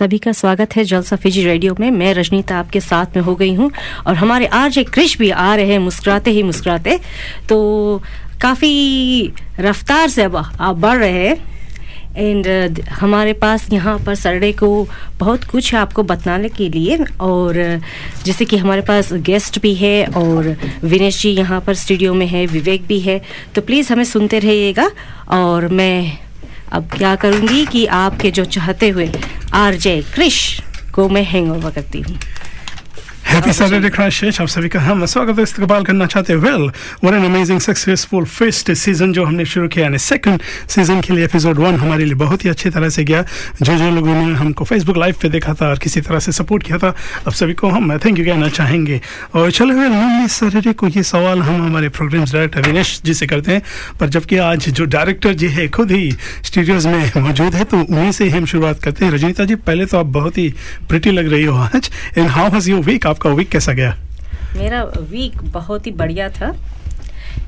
सभी का स्वागत है जलसा फिजी रेडियो में। मैं रजनीता आपके साथ में हो गई हूँ और हमारे आज एक क्रिश भी आ रहे हैं मुस्कुराते ही मुस्कुराते। तो काफ़ी रफ्तार से अब आप बढ़ रहे हैं। एंड हमारे पास यहाँ पर सैटरडे को बहुत कुछ है आपको बताने के लिए। और uh, जैसे कि हमारे पास गेस्ट भी है और विनेश जी यहाँ पर स्टूडियो में है विवेक भी है। तो प्लीज़ हमें सुनते रहिएगा और मैं अब क्या करूँगी कि आपके जो चाहते हुए आरजे क्रिश को मैं हैंग ओवर करती हूँ। हैप्पी सैटरडे क्रैश आप सभी का हम स्वागत है इस्तकबाल करना चाहते हैं। Well one an amazing successful first season जो हमने शुरू किया, यानी सेकंड सीज़न के लिए एपिसोड वन हमारे लिए बहुत ही अच्छी तरह से गया। जो जो लोगों ने हमको फेसबुक लाइव पे देखा था और किसी तरह से सपोर्ट किया था अब सभी को हम थैंक यू कहना चाहेंगे। और चलो वेल लंबी सैटरडे को ये सवाल हम हमारे प्रोग्राम डायरेक्टर विनेश जी से करते हैं। पर जबकि आज जो डायरेक्टर जी है, खुद ही स्टूडियोज में मौजूद है तो उन्हीं से हम शुरुआत करते हैं। रजनीता जी, पहले तो आप बहुत ही प्रिटी लग रही हो आज। And how was you week आपका वीक कैसा गया? मेरा वीक बहुत ही बढ़िया था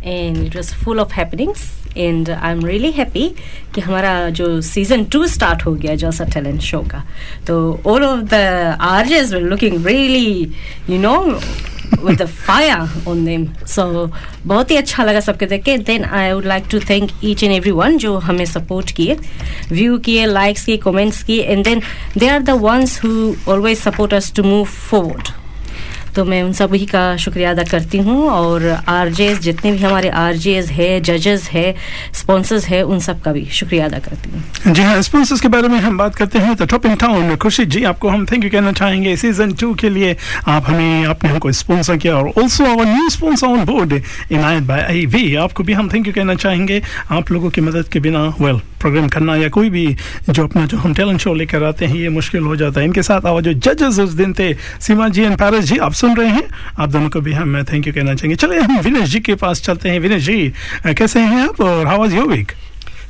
and it was full of happenings and I am really happy कि हमारा जो सीज़न टू स्टार्ट हो गया जैसा टैलेंट शो का। तो all of the RJs looking really you know with the fire on them. बहुत ही अच्छा लगा सबके देख के। Then I would like to thank each and every one जो हमें सपोर्ट किए व्यू किए लाइक्स किए कमेंट्स किए and then they are the ones who always support us to move forward तो मैं उन सभी का शुक्रिया अदा करती हूँ और आर जितने भी हमारे आर है, जजेस है, स्पॉन्सर्स है, उन सब का भी शुक्रिया अदा करती हूँ। जी हाँ स्पॉन्सर्स के बारे में हम बात करते हैं तो टॉप इन टाउन खुशी जी, आपको हम थैंक यू कहना चाहेंगे। सीज़न टू के लिए आप हमें, आपने हमको स्पॉन्सर किया और also our new sponsor on board Inayat by I आपको भी हम थैंक यू कहना चाहेंगे। आप लोगों की मदद के बिना वेल प्रोग्राम करना या कोई भी जो अपना जो हम टैलेंट शो लेकर आते हैं, ये मुश्किल हो जाता है। इनके साथ आवा जो जजेस उस दिन थे, सीमा जी एंड पैरस जी, आप सुन रहे हैं। आप दोनों को भी हम थैंक यू कहना चाहेंगे। चले हम विनेश जी के पास चलते हैं। विनेश जी, कैसे हैं आप और हाउ वाज योर वीक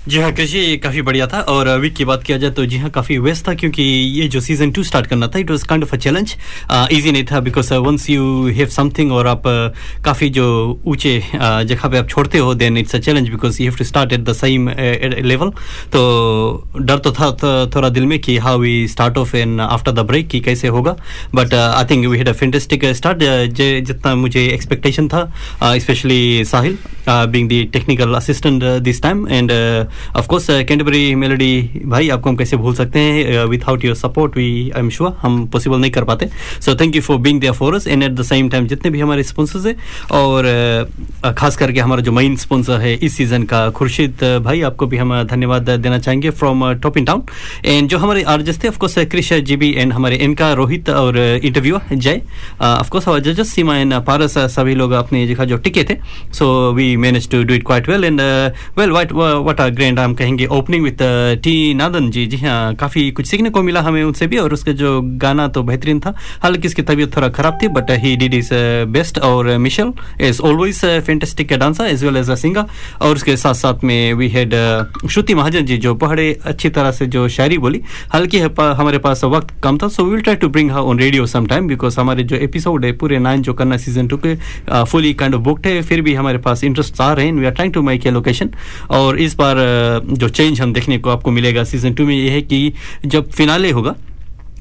जी हाँ कृषि काफ़ी बढ़िया था। और वीक की बात किया जाए तो जी हाँ काफ़ी व्यस्त था क्योंकि ये जो सीज़न टू स्टार्ट करना था it was kind of a challenge easy नहीं था because once you have something और आप uh, काफ़ी जो ऊँचे uh, जगह पे आप छोड़ते हो then it's a challenge because you have to start at the same level तो डर तो था थोड़ा दिल में कि how we start off in after the break कि कैसे होगा। But I think we had a fantastic start जितना मुझे एक्सपेक्टेशन था specially Sahil being the technical assistant this time and of course Canterbury melody भाई आपको हम कैसे भूल सकते हैं without your support we I am sure हम पॉसिबल नहीं कर पाते। So thank you for being there for us and at the same time जितने भी हमारे स्पॉन्सर्स हैं और uh, खास करके हमारा जो मेन स्पॉन्सर है इस सीज़न का खुर्शीद uh, भाई आपको भी हम धन्यवाद देना चाहेंगे from top in town and जो हमारे आर्जस थे of course Krish ji B and हमारे इनका रोहित और इंटरव्यू जय ऑफकोर्स हमारे जजेस सीमा एंड पारस uh, सभी लोग अपने जगह जो टिके थे। So we manage to do it quite well and well white what are grand हम कहेंगे opening with T Nadan ji. जी हाँ काफ़ी कुछ सीखने को मिला हमें उनसे भी और उसके जो गाना तो बेहतरीन था। हालाँकि इसकी तबीयत थोड़ा खराब थी but he did is best और Michelle is always fantastic dancer as well as a singer और उसके साथ साथ में वी हैड श्रुति महाजन जी जो बड़े अच्छी तरह से जो शायरी बोली। हालाँकि हमारे पास वक्त कम था so we will try to bring her on radio some time because हमारे जो एपिसोड है पूरे नाइन जो करना सीज़न टू के फुली काइंड ऑफ़ बुकड है फिर भी हमारे पास इंटरेस्ट आ रहे हैं। We are trying to make a location और इस बार uh, जो चेंज हम देखने को आपको मिलेगा सीज़न टू में ये है कि जब फिनाले होगा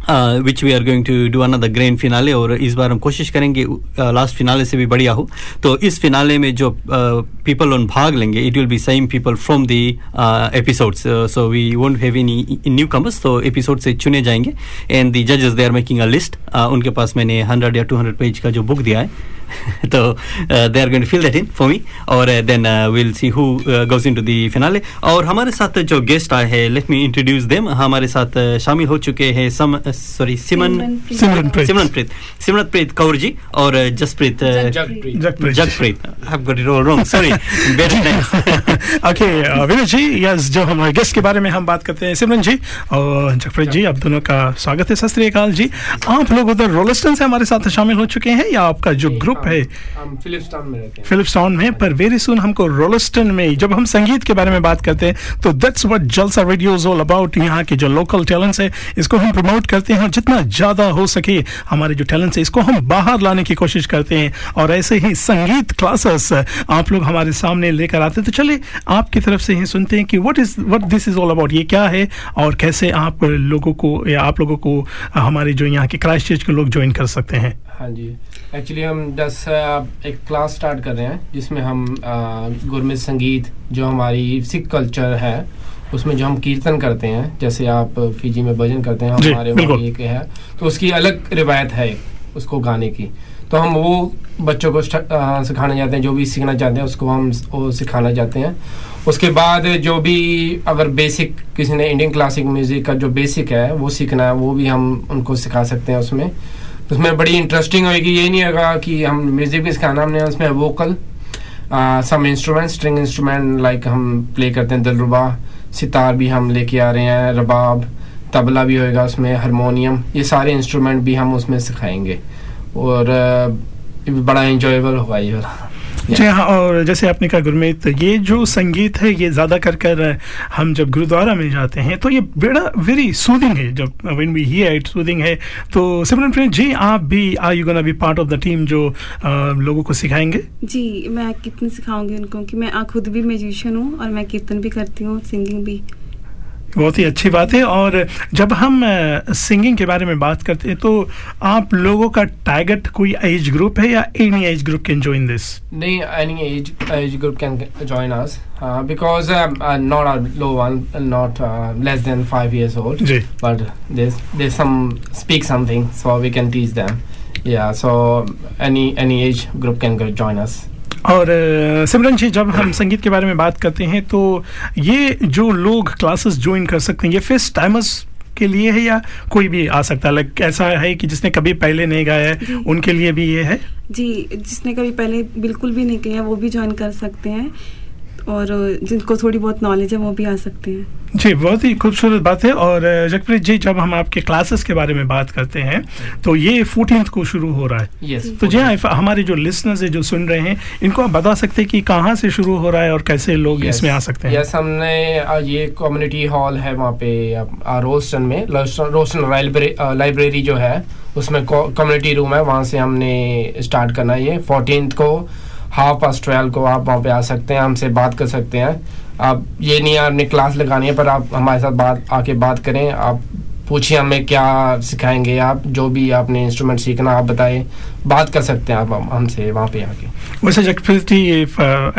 which we are going to do another grand finale और इस बार हम कोशिश करेंगे लास्ट फिनाले से भी बढ़िया हो तो इस फिनाले में जो पीपल ऑन भाग लेंगे it will be same people from the episodes so we won't have any newcomers तो एपिसोड से चुने जाएँगे एंड द जजेस they are making a list उनके पास मैंने हंड्रेड या टू हंड्रेड पेज का जो बुक दिया है तो they are going to fill that in for me और then will see who goes into the finale और हमारे साथ जो गेस्ट आए हैं लेट मी इंट्रोड्यूस देम हमारे साथ uh, शामिल हो चुके हैं सम सॉरी सिमन सिमरनप्रीत। सिमरनप्रीत। सिमरनप्रीत। कौर जी और uh, Jaspreet uh, Jagpreet. Jagpreet. Jagpreet. I have got it all wrong sorry better names okay Vinay ji yes जो हमारे गेस्ट के बारे में हम बात करते हैं सिमरन जी और जगप्रीत जी आप दोनों का स्वागत है सत अकाल जी। आप लोग उधर रोलस्टन से हमारे साथ शामिल हो चुके हैं या आपका जो ग्रुप हम फिलिप्स में रहते हैं। फिलिप्सटाउन में पर वेरी सुन हमको रोलस्टन में जब हम संगीत के बारे में बात करते हैं तो that's what Jalsa radio is all about यहाँ के जो लोकल टैलेंट्स है इसको हम प्रमोट करते हैं और जितना ज़्यादा हो सके हमारे जो टैलेंट्स है इसको हम बाहर लाने की कोशिश करते हैं। और ऐसे ही संगीत क्लासेस आप लोग हमारे सामने लेकर आते हैं। तो चलिए आपकी तरफ़ से ही सुनते हैं कि what is what this is all about ये क्या है और कैसे आप लोगों को या आप लोगों को हमारे जो यहाँ के क्राइस्ट चर्च के लोग ज्वाइन कर सकते हैं। हाँ जी। एक्चुअली हम दस एक क्लास स्टार्ट कर रहे हैं जिसमें हम गुरमित संगीत जो हमारी सिख कल्चर है उसमें जो हम कीर्तन करते हैं जैसे आप फिजी में भजन करते हैं हमारे। वहाँ एक है तो उसकी अलग रिवायत है उसको गाने की। तो हम वो बच्चों को सिखाना चाहते हैं जो भी सीखना चाहते हैं उसको हम वो सिखाना चाहते हैं। उसके बाद जो भी अगर बेसिक किसी ने इंडियन क्लासिक म्यूज़िक का जो बेसिक है वो सीखना है वो भी हम उनको सिखा सकते हैं उसमें। उसमें बड़ी इंटरेस्टिंग होगी ये नहीं होगा कि हम म्यूज़िक भी सिखाना हमने उसमें vocal some instrument string instrument like हम प्ले करते हैं दिलरुबा, सितार भी हम लेके आ रहे हैं, रबाब, तबला भी होएगा उसमें हारमोनियम ये सारे इंस्ट्रूमेंट भी हम उसमें सिखाएँगे। और बड़ा इंजॉयबल होगा ये वाला। जी हाँ और जैसे आपने कहा गुरमीत ये जो संगीत है ये ज़्यादा कर कर हम जब गुरुद्वारा में जाते हैं तो ये बड़ा वेरी सूदिंग है। जब when we hear it soothing है। तो सिमरन फ्रेंड जी आप भी are you gonna be part of the team जो आ, लोगों को सिखाएँगे? जी मैं कितनी सिखाऊँगी उनको कि मैं खुद भी म्यूजिशियन हूँ और मैं कीर्तन भी करती हूँ सिंगिंग भी। बहुत ही अच्छी बात है। और जब हम सिंगिंग के बारे में बात करते हैं तो आप लोगों का टारगेट कोई एज ग्रुप है या any age group can join this नहीं any age age group can join us because not a low one not less than five years old but they some speak something so we can teach them या so any any age group can join us और सिमरन जी जब हम संगीत के बारे में बात करते हैं तो ये जो लोग क्लासेस ज्वाइन कर सकते हैं ये फ़र्स्ट टाइमर्स के लिए है या कोई भी आ सकता है? लाइक ऐसा है कि जिसने कभी पहले नहीं गाया है उनके लिए भी ये है? जी जिसने कभी पहले बिल्कुल भी नहीं किया वो भी ज्वाइन कर सकते हैं। और जिनको थोड़ी बहुत नॉलेज है वो भी आ सकते हैं जी बहुत ही खूबसूरत बात है और जगप्रीत जी जब हम आपके क्लासेस के बारे में बात करते हैं तो ये फोर्टीन को शुरू हो रहा है Yes. तो जी हाँ हमारे जो लिसनर्स है जो सुन रहे हैं इनको आप बता सकते हैं कि कहाँ से शुरू हो रहा है और कैसे लोग Yes. इसमें आ सकते हैं यस yes, हमने ये कम्युनिटी हॉल है वहाँ पे uh, रोस्टन में रोस्टन लाइब्रेरी जो है उसमें कम्युनिटी रूम है वहाँ से हमने स्टार्ट करना है ये फोर्टीन को हाफ़ पास ट्वेल्व को आप वहाँ पे आ सकते हैं, हमसे बात कर सकते हैं। आप ये नहीं आपने क्लास लगानी है, पर आप हमारे साथ बात, आके बात करें। आप पूछिए हमें क्या सिखाएँगे आप जो भी आपने इंस्ट्रूमेंट सीखना आप बताएँ। बात कर सकते हैं आप हमसे वहाँ पे आके। वैसे Jagpreet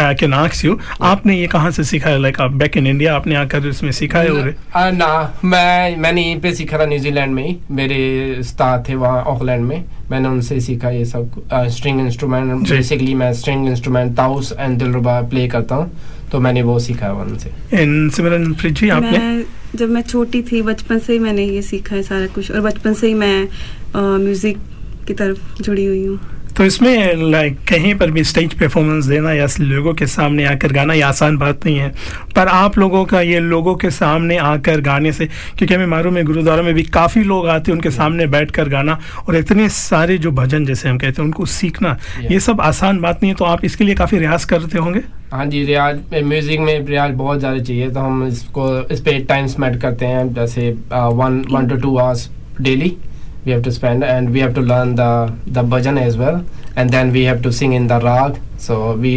I can ask you आपने ये कहाँ से सीखा है? लाइक आप बैक इन इंडिया आपने आकर इसमें सीखा है और? ना मैं मैंने यहीं पे सीखा था न्यूजीलैंड में ही। मेरे उस्ताद थे वहाँ ऑकलैंड में। मैंने उनसे सीखा ये सब स्ट्रिंग इंस्ट्रूमेंट। बेसिकली मैं string instrument taus and dilruba play करता हूँ। तो मैंने वो सीखा है उनसे इन सिमरन फ्रिज जी आपने? मैं जब मैं छोटी थी बचपन से ही मैंने ये सीखा है सारा कुछ। और बचपन से ही मैं म्यूज़िक की तरफ़ जुड़ी हुई हूँ। तो इसमें लाइक कहीं पर भी स्टेज परफॉर्मेंस देना या लोगों के सामने आकर गाना ये आसान बात नहीं है। पर आप लोगों का ये लोगों के सामने आकर गाने से क्योंकि हमें मालूम है गुरुद्वारा में भी काफ़ी लोग आते हैं उनके सामने बैठ कर गाना और इतने सारे जो भजन जैसे हम कहते हैं उनको सीखना ये सब आसान बात नहीं है। तो आप इसके लिए काफ़ी रियाज करते होंगे? हाँ जी रियाज म्यूज़िक में रियाज बहुत ज़्यादा चाहिए। तो हम इसको इस पर टाइम स्पेंड करते हैं जैसे one one two two hours daily we have to spend and we have to learn the the bhajan as well and then we have to sing in the rag so we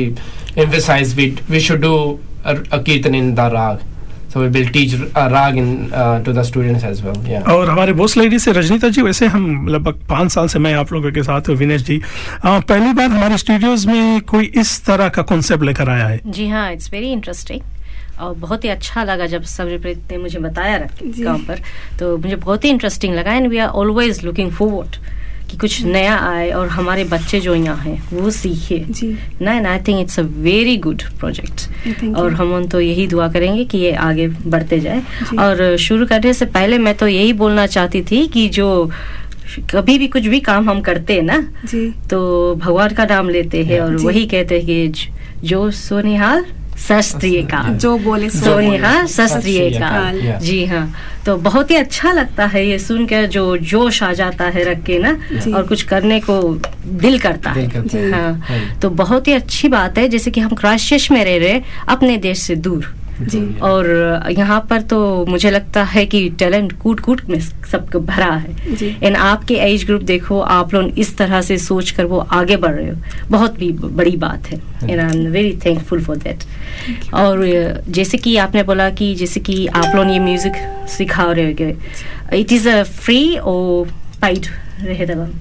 emphasize we we should do a, a kirtan in the rag so we will teach uh, rag in uh, to the students as well yeah और हमारे Bose lady से रजनीता जी वैसे हम लगभग पाँच साल से मैं आप लोगों के साथ हूँ विनेश जी आ, पहली बार हमारे स्टूडियोज में कोई इस तरह का कॉन्सेप्ट लेकर आया है जी हाँ इट्स वेरी इंटरेस्टिंग और बहुत ही अच्छा लगा जब सबरीप्रीत ने मुझे बताया रख काम पर। तो मुझे बहुत ही इंटरेस्टिंग लगा and we are always looking forward कि कुछ नया आए और हमारे बच्चे जो यहाँ हैं वो सीखे। ना and I think it's a very good project और हम उन तो यही दुआ करेंगे कि ये आगे बढ़ते जाए। और शुरू करने से पहले मैं तो यही बोलना चाहती थी कि जो कभी भी कुछ भी काम हम करते हैं ना जी। तो भगवान का नाम लेते हैं और वही कहते हैं कि जो सोनिहाल शास्त्रीय का जो बोले सो हाँ शास्त्रीय का काल। जी हाँ। तो बहुत ही अच्छा लगता है ये सुनकर जो जोश आ जाता है रख के ना और कुछ करने को दिल करता है। करता हाँ। हाँ। तो बहुत ही अच्छी बात है जैसे कि हम क्राइस्ट में रह रहे अपने देश से दूर। जी और यहाँ पर तो मुझे लगता है कि टैलेंट कूट कूट में सबको भरा है। एंड आपके एज ग्रुप देखो आप लोग इस तरह से सोच कर वो आगे बढ़ रहे हो। बहुत भी बड़ी बात है। And I am very thankful for that और जैसे कि आपने बोला कि जैसे कि आप लोग ये म्यूज़िक सिखा रहे हो इट इज़ अ फ्री और paid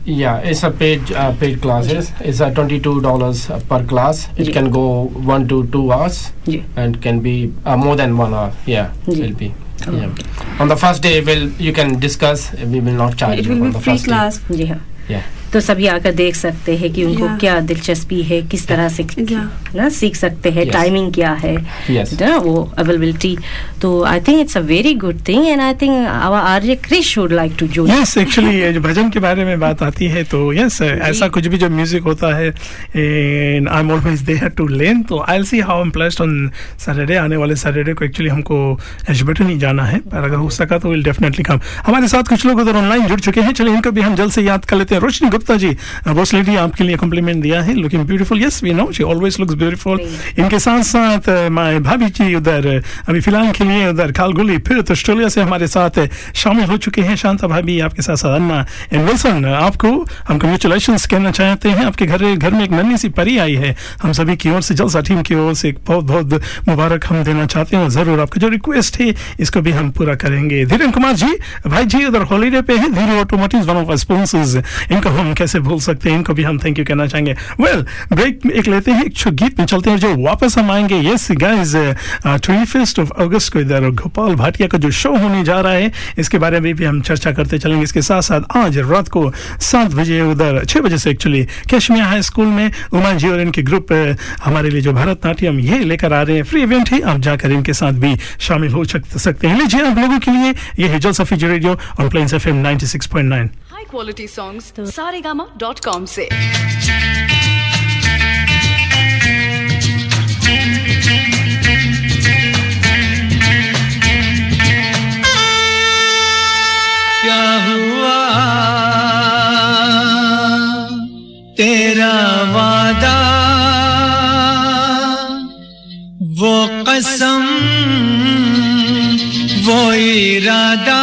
Yeah, it's a paid uh, paid classes. Yeah. It's uh, a twenty two dollars per class. It yeah. can go one to two hours, yeah. and can be uh, more than one hour. Yeah, yeah. it'll be. Yeah. On the first day, will you can discuss. We will not charge. It will be free class. Yeah. Yeah. तो सभी आकर देख सकते हैं कि उनको Yeah. क्या दिलचस्पी है किस तरह से Yeah. ना सीख सकते हैं Yes. टाइमिंग क्या है Yes. ना वो अवेलेबिलिटी तो I think it's a very good thing and I think our Arya Krish would like to join yes actually ये जो भजन के बारे में बात आती है तो यस yes, ऐसा कुछ भी जो म्यूज़िक होता है and I am always there to learn तो I will see how am placed on Saturday आने वाले सैटरडे को एक्चुअली हमको एजबटन ही जाना है पर अगर हो सका तो विल डेफिनेटली कम हमारे साथ कुछ लोग उधर ऑनलाइन जुड़ चुके हैं चलिए इनको भी हम जल्द से याद कर लेते हैं रोशनी गुप्ता जी बॉस लेडी आपके लिए कॉम्प्लीमेंट दिया है looking beautiful yes we know she always looks beautiful इनके साथ साथ माय भाभी जी उधर अभी फ़िलहाल के लिए उधर खालगुली फिर तो ऑस्ट्रेलिया से हमारे साथ शामिल हो चुके हैं शांता भाभी आपके साथ साथ अन्ना एंड विल्सन आपको हम कंग्रेचुलेशन कहना चाहते हैं आपके घर घर में एक नन्ही सी परी आई है। हम सभी की ओर से जलसा टीम की ओर से एक बहुत बहुत मुबारक हम देना चाहते हैं ज़रूर आपका जो रिक्वेस्ट है इसको भी हम पूरा करेंगे। धीरेन्द्र कुमार जी भाई जी उधर हॉलीडे पे है धीरे ऑटोमोटिव वन ऑफ़ स्पॉन्सर्स इनको हम कैसे भूल सकते हैं? इनको भी हम थैंक यू कहना चाहेंगे। वेल well, ब्रेक एक लेते हैं एक गीत में चलते हैं जो वापस हम आएँगे। Yes guys twenty first of August को इधर गोपाल भाटिया का जो शो होने जा रहा है इसके बारे में भी हम चर्चा करते चलेंगे। इसके साथ साथ आज रात को सात बजे उधर छह बजे से एक्चुअली कैशमिया हाई स्कूल में उमा जी और इनके ग्रुप हमारे लिए जो भरतनाट्यम ये लेकर आ रहे हैं। फ्री इवेंट है आप जाकर इनके साथ भी शामिल हो सक- सकते हैं। लीजिए आप लोगों के लिए ये है जल सफी रेडियो और plans F M ninety six point nine high quality songs Saregama dot com से। क्या हुआ? तेरा वादा, वो कसम, वो इरादा।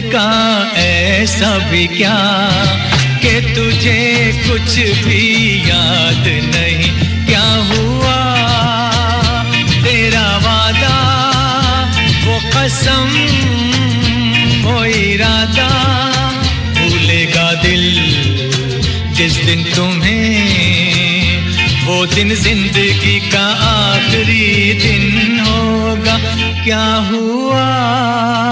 का ऐसा भी क्या कि तुझे कुछ भी याद नहीं? क्या हुआ? तेरा वादा, वो कसम, वो इरादा भूलेगा दिल जिस दिन तुम्हें, वो दिन ज़िंदगी का आखिरी दिन होगा। क्या हुआ?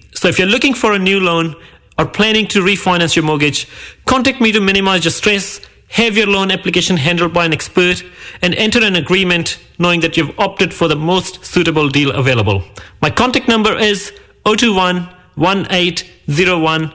So if you're looking for a new loan or planning to refinance your mortgage, contact me to minimize your stress, have your loan application handled by an expert, and enter an agreement knowing that you've opted for the most suitable deal available. My contact number is 021 1801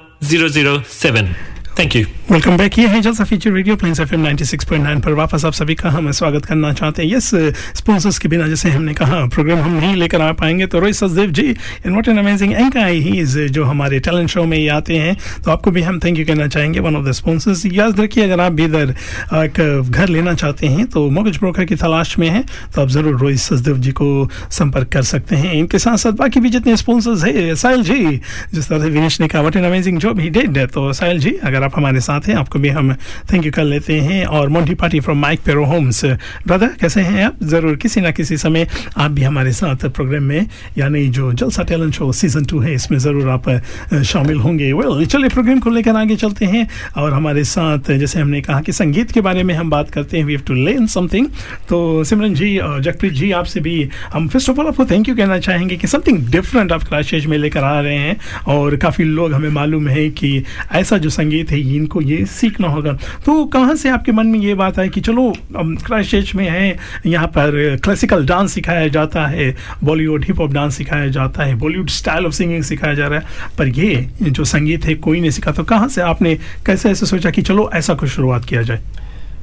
007. Thank you welcome back ये है जलसा feature radio planes FM 96.9 पर वापस आप सभी का हम स्वागत करना चाहते हैं। यस स्पॉन्सर्स के बिना जैसे हमने कहा प्रोग्राम हम नहीं लेकर आ पाएँगे। तो Rohit Sachdev ji in what an amazing anchor he is जो हमारे टैलेंट शो में ये आते हैं। तो आपको भी हम थैंक यू कहना चाहेंगे वन ऑफ़ द स्पॉन्सर्स याद रखिए, अगर आप भी इधर एक घर लेना चाहते हैं तो मोगज ब्रोकर की तलाश में है तो आप ज़रूर रोहित सचदेव जी को संपर्क कर सकते हैं। इनके साथ साथ बाकी भी जितने स्पॉन्सर्स है, साहिल जी, जिस तरह से विनेश ने कहा what an amazing job he did तो साहिल जी, अगर आप हमारे साथ हैं। आपको भी हम थैंक यू कर लेते हैं। और Monty party from Mike Pero homes brother कैसे हैं आप? ज़रूर, किसी ना किसी समय आप भी हमारे साथ प्रोग्राम में, यानी जो जलसा टैलेंट शो सीज़न टू है, इसमें ज़रूर आप शामिल होंगे। वेल चलिए प्रोग्राम को लेकर आगे चलते हैं। और हमारे साथ, जैसे हमने कहा कि संगीत के बारे में हम बात करते हैं we have to learn something तो सिमरन जी और जगप्रीत जी, आपसे भी हम फ़र्स्ट ऑफ़ ऑल आपको थैंक यू कहना चाहेंगे कि समथिंग डिफरेंट आप क्लासेज में लेकर आ रहे हैं। और काफ़ी लोग हमें मालूम है कि ऐसा जो संगीत है इनको ये सीखना होगा। तो कहाँ से आपके मन में ये बात है कि चलो क्राइस्ट में है, यहाँ पर क्लासिकल डांस सिखाया जाता है बॉलीवुड हिप हॉप डांस सिखाया जाता है बॉलीवुड स्टाइल ऑफ़ सिंगिंग सिखाया जा रहा है। पर ये जो संगीत है, कोई नहीं सिखा। तो कहाँ से आपने कैसे ऐसे सोचा कि चलो, ऐसा कुछ शुरुआत किया जाए?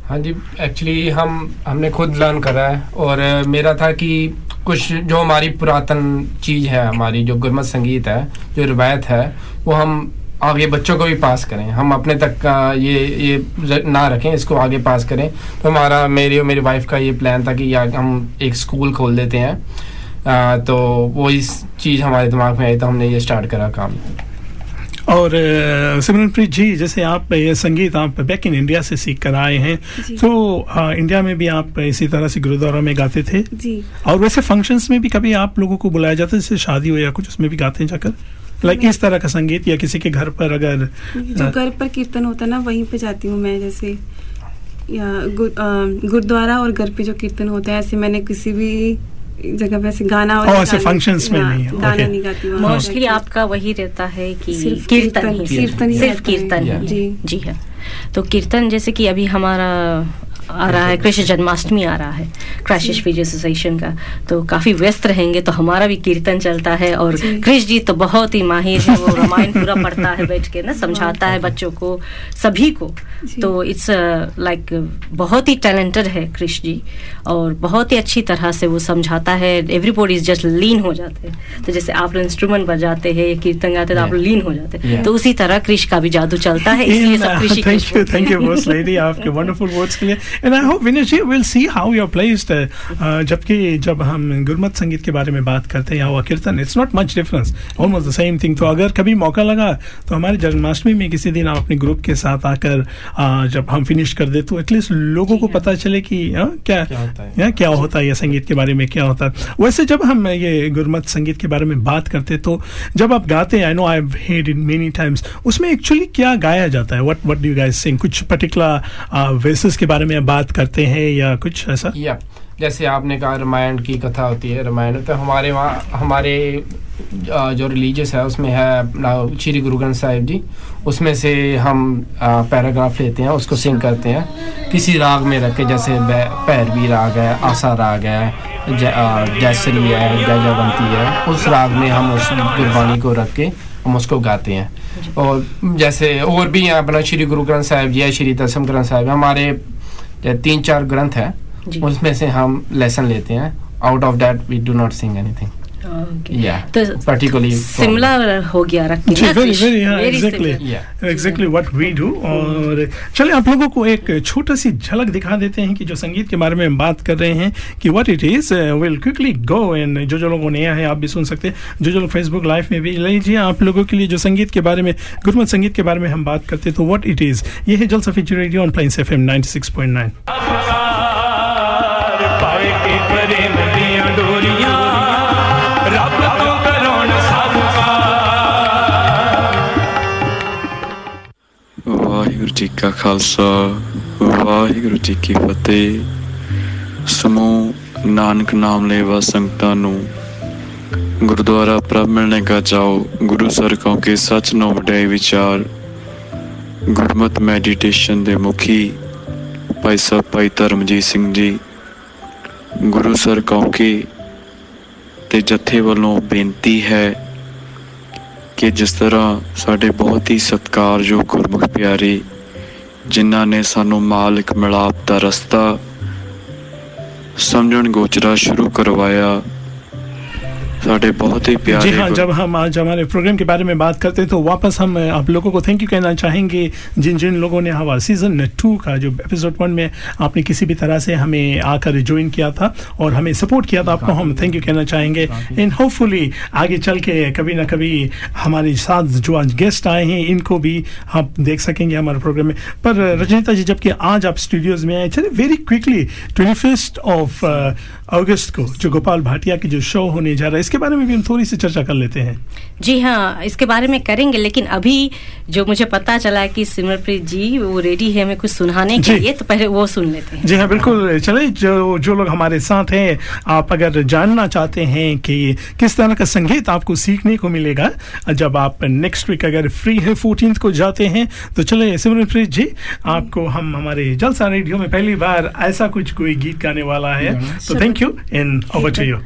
हाँ जी एक्चुअली हम, हमने खुद लर्न करा है और मेरा था कि कुछ जो हमारी पुरातन चीज़ है, हमारी जो गुरमत संगीत है, जो रिवायत है, वो हम आगे बच्चों को भी पास करें। हम अपने तक का ये ये ना रखें इसको आगे पास करें। तो हमारा मेरी और मेरी वाइफ का ये प्लान था कि या हम एक स्कूल खोल देते हैं। अ, तो वो इस चीज़ हमारे दिमाग में आई तो हमने ये स्टार्ट करा काम। और सिमरनप्रीत जी जैसे आप ये संगीत आप बैक इन इंडिया से सीख कर आए हैं तो अ, इंडिया में भी आप इसी तरह से गुरुद्वारा में गाते थे? जी। और वैसे फ़ंक्शंस में भी कभी आप लोगों को बुलाया जाता है जैसे शादी हो या कुछ उसमें भी गाते हैं जाकर? लाइक इस तरह का संगीत या किसी के घर पर अगर जो घर पर कीर्तन होता है ना वहीं पे जाती हूँ मैं जैसे या गु- गुरुद्वारा और घर पे जो कीर्तन होता है ऐसे मैंने किसी भी जगह पे ऐसे गाना और ऐसे functions में नहीं है, गाना नहीं गाती वहाँ मोस्टली आपका वही रहता है कि सिर्फ़ कीर्तन ही ही सिर्फ़ कीर्तन। जी। जी है। तो कीर्तन जैसे कि अभी हमारा आ रहा है कृष्ण जन्माष्टमी आ रहा है क्रैशिश फीज एसोसिएशन का। तो काफ़ी व्यस्त रहेंगे तो हमारा भी कीर्तन चलता है और। कृष्ण जी तो बहुत ही माहिर है वो रामायण पूरा पढ़ता है बैठ के ना समझाता है बच्चों को सभी को। तो इट्स लाइक बहुत ही टैलेंटेड है कृष्ण जी और बहुत ही अच्छी तरह से वो समझाता है। एवरीबॉडी इज़ जस्ट लीन हो जाते हैं। तो जैसे आप लोग इंस्ट्रूमेंट बजाते हैं या कीर्तन गाते हैं तो आप लोग लीन हो जाते हैं। तो उसी तरह कृष्ण का भी जादू चलता है इसलिए सब Krishi thank you thank you boss lady आपके वंडरफुल वर्ड्स के लिए। And I hope Vinesh ji will see how you are placed जबकि जब हम गुरमत संगीत के बारे में बात करते हैं या kirtan it's not much difference almost the same thing तो अगर कभी मौका लगा तो हमारे जन्माष्टमी में किसी दिन आप अपने ग्रुप के साथ आकर जब हम फिनिश कर दे तो एटलीस्ट लोगों को पता चले कि uh, क्या क्या होता है। या क्या होता है ये संगीत के बारे में क्या होता है। वैसे जब हम ये गुरमत संगीत के बारे में बात करते तो जब आप गाते हैं I know I had in many times उसमें एक्चुअली क्या गाया जाता है? What what do guys sing कुछ पर्टिकुलर वेसेस के बारे में बात करते हैं या कुछ ऐसा? या, जैसे आपने कहा रामायण की कथा होती है, रामायण तो हमारे वहाँ, हमारे जो रिलीजियस है, उसमें है श्री गुरु ग्रंथ साहिब जी। उसमें से हम पैराग्राफ लेते हैं, उसको सिंग करते हैं। किसी राग में रख के, जैसे पैरवी राग है, आशा राग है जयश्री है, जय जयवंती है, उस राग में हम उस गुरबाणी को रख के हम उसको गाते हैं। और जैसे और भी यहाँ अपना श्री गुरु ग्रंथ साहिब जी है श्री दसम ग्रंथ साहिब, हमारे तीन चार ग्रंथ है। उसमें से हम लेसन लेते हैं। Out of that we do not sing anything particularly हो गया Very. Yeah. और चलिए आप लोगों को एक छोटा सी झलक दिखा देते हैं कि जो संगीत के बारे में हम बात कर रहे हैं कि what it is will quickly go and जो जो लोगों नया है आप भी सुन सकते हैं। जो जो लोग फेसबुक लाइव में भी लीजिए आप लोगों के लिए जो संगीत के बारे में गुरमत संगीत के बारे में हम बात करते हैं तो व्हाट इट इज़ ये है जल सफी रेडियो ऑन एफएम 96.9 पाए के प्रेम दिया ਜੀ ਕਾ ਖਾਲਸਾ, ਵਾਹਿਗੁਰੂ ਜੀ ਕੀ ਫਤਿਹ। ਸਮੂਹ ਨਾਨਕ ਨਾਮ ਲੈਵਾ ਸੰਗਤਾਂ ਨੂੰ ਗੁਰਦੁਆਰਾ ਪ੍ਰਭ ਮਿਲਣੇ ਕਾ ਜਾਓ, ਗੁਰੂ ਸਰ ਕਹੋ ਕੇ ਸੱਚ ਨੋ ਵਡਾਈ ਵਿਚਾਰ, ਗੁਰਮਤ ਮੈਡੀਟੇਸ਼ਨ ਦੇ ਮੁਖੀ ਭਾਈ ਸਾਹਿਬ ਭਾਈ ਧਰਮਜੀਤ ਸਿੰਘ ਜੀ, ਗੁਰੂ ਸਰ ਕਹੋ ਕੇ ਤੇ ਜਥੇ ਵੱਲੋਂ ਬੇਨਤੀ ਹੈ ਕਿ ਜਿਸ ਤਰ੍ਹਾਂ ਸਾਡੇ ਬਹੁਤ ਹੀ ਸਤਿਕਾਰਯੋਗ ਗੁਰਮੁਖ ਪਿਆਰੇ ਜਿਨ੍ਹਾਂ ਨੇ ਸਾਨੂੰ ਮਾਲਕ ਮਿਲਾਪ ਦਾ ਰਸਤਾ ਸਮਝਣ ਗੋਚਰਾ ਸ਼ੁਰੂ ਕਰਵਾਇਆ। बहुत ही प्यारे जी हाँ जब हम आज हमारे प्रोग्राम के बारे में बात करते हैं तो वापस हम आप लोगों को थैंक यू कहना चाहेंगे। जिन जिन लोगों ने हवा सीज़न टू का जो एपिसोड वन में आपने किसी भी तरह से हमें आकर ज्वाइन किया था और हमें सपोर्ट किया था आपको हम थैंक यू कहना चाहेंगे। एंड होपफुली आगे चल के कभी ना कभी हमारे साथ जो आज गेस्ट आए हैं इनको भी आप देख सकेंगे हमारे प्रोग्राम में। पर रजनीता जी जबकि आज आप स्टूडियोज़ में आए चले very quickly twenty of August को जो गोपाल भाटिया की जो शो होने जा रहा है इसके बारे में भी हम थोड़ी सी चर्चा कर लेते हैं। जी हाँ इसके बारे में करेंगे लेकिन अभी जो मुझे पता चला है कि सिमरप्रीत जी वो रेडी है हमें कुछ सुनाने के लिए तो पहले वो सुन लेते हैं। जी हाँ बिल्कुल। चले जो जो लोग हमारे साथ हैं आप अगर जानना चाहते हैं कि किस तरह का संगीत आपको सीखने को मिलेगा जब आप नेक्स्ट वीक अगर फ्री है फोर्टीन को जाते हैं तो चले सिमरनप्रीत जी आपको हम हमारे जलसा रेडियो में पहली बार ऐसा कुछ कोई गीत गाने वाला है तो thank you and over to you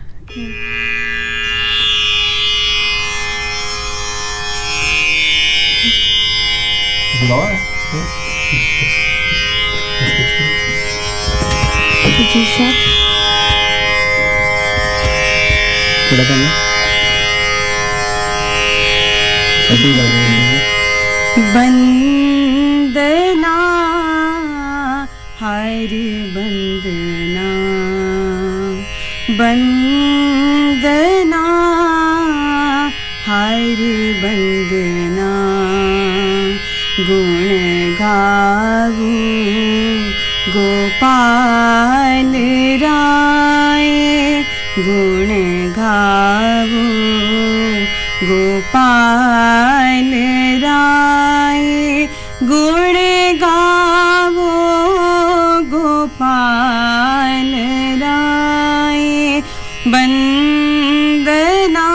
वंदना हर वंदना वंदना हर वंदना गुण गाऊ गोपाल राय गुण गाऊ गोपाल राय गुण गावो गोपाल राय बन बंदना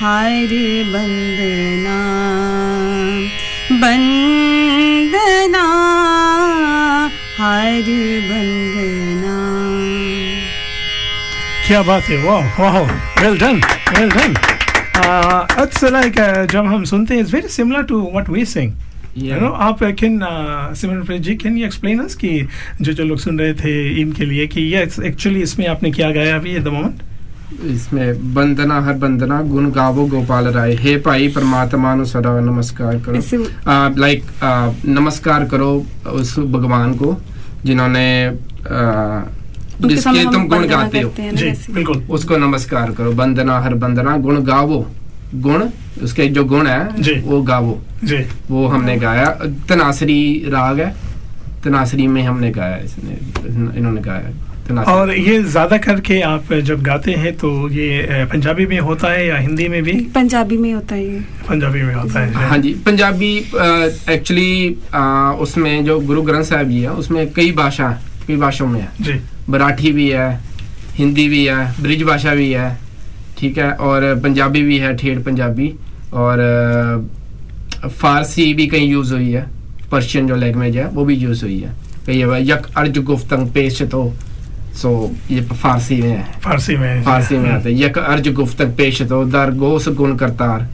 हाय हाय रे बंदना क्या बात है वाह वाह well done well done it's like जब हम सुनते हैं it's very similar to what we sing you know आप can Simranpreet ji can you explain us कि जो जो लोग सुन रहे थे इनके लिए कि ये एक्चुअली इसमें आपने क्या गाया अभी एट द मोमेंट इसमें वंदना हर वंदना गुण गावो गोपाल राय। हे भाई परमात्मा नु सदा नमस्कार करो। लाइक नमस्कार करो उस भगवान को। जिन्होंने जिसके तुम गुण गाते हो। जी बिल्कुल। उसको नमस्कार करो। बंदना हर बंदना गुण गावो। गुण उसके जो गुण है वो गावो। जी। वो हमने गाया। तनासरी राग है। तनासरी में हमने गाया इसने इन्होंने गाया। और ये ज़्यादा करके आप जब गाते हैं तो ये पंजाबी में होता है या हिंदी में भी? पंजाबी में होता है पंजाबी में होता है। हाँ जी पंजाबी एक्चुअली उसमें जो गुरु ग्रंथ साहब जी है उसमें कई भाषा कई भाषाओं में है। जी। मराठी भी है हिंदी भी है ब्रिज भाषा भी है ठीक है और पंजाबी भी है ठेठ पंजाबी और फारसी भी कहीं यूज़ हुई है पर्शियन जो लैंग्वेज है वो भी यूज़ हुई है। कई यक अर्ज़ गुफ्तंग पेश तो सो ये फारसी में है। फारसी में फारसी में आते हैं। यक अर्ज़ गुफ्तक पेश तो दर गोस गुण करतार।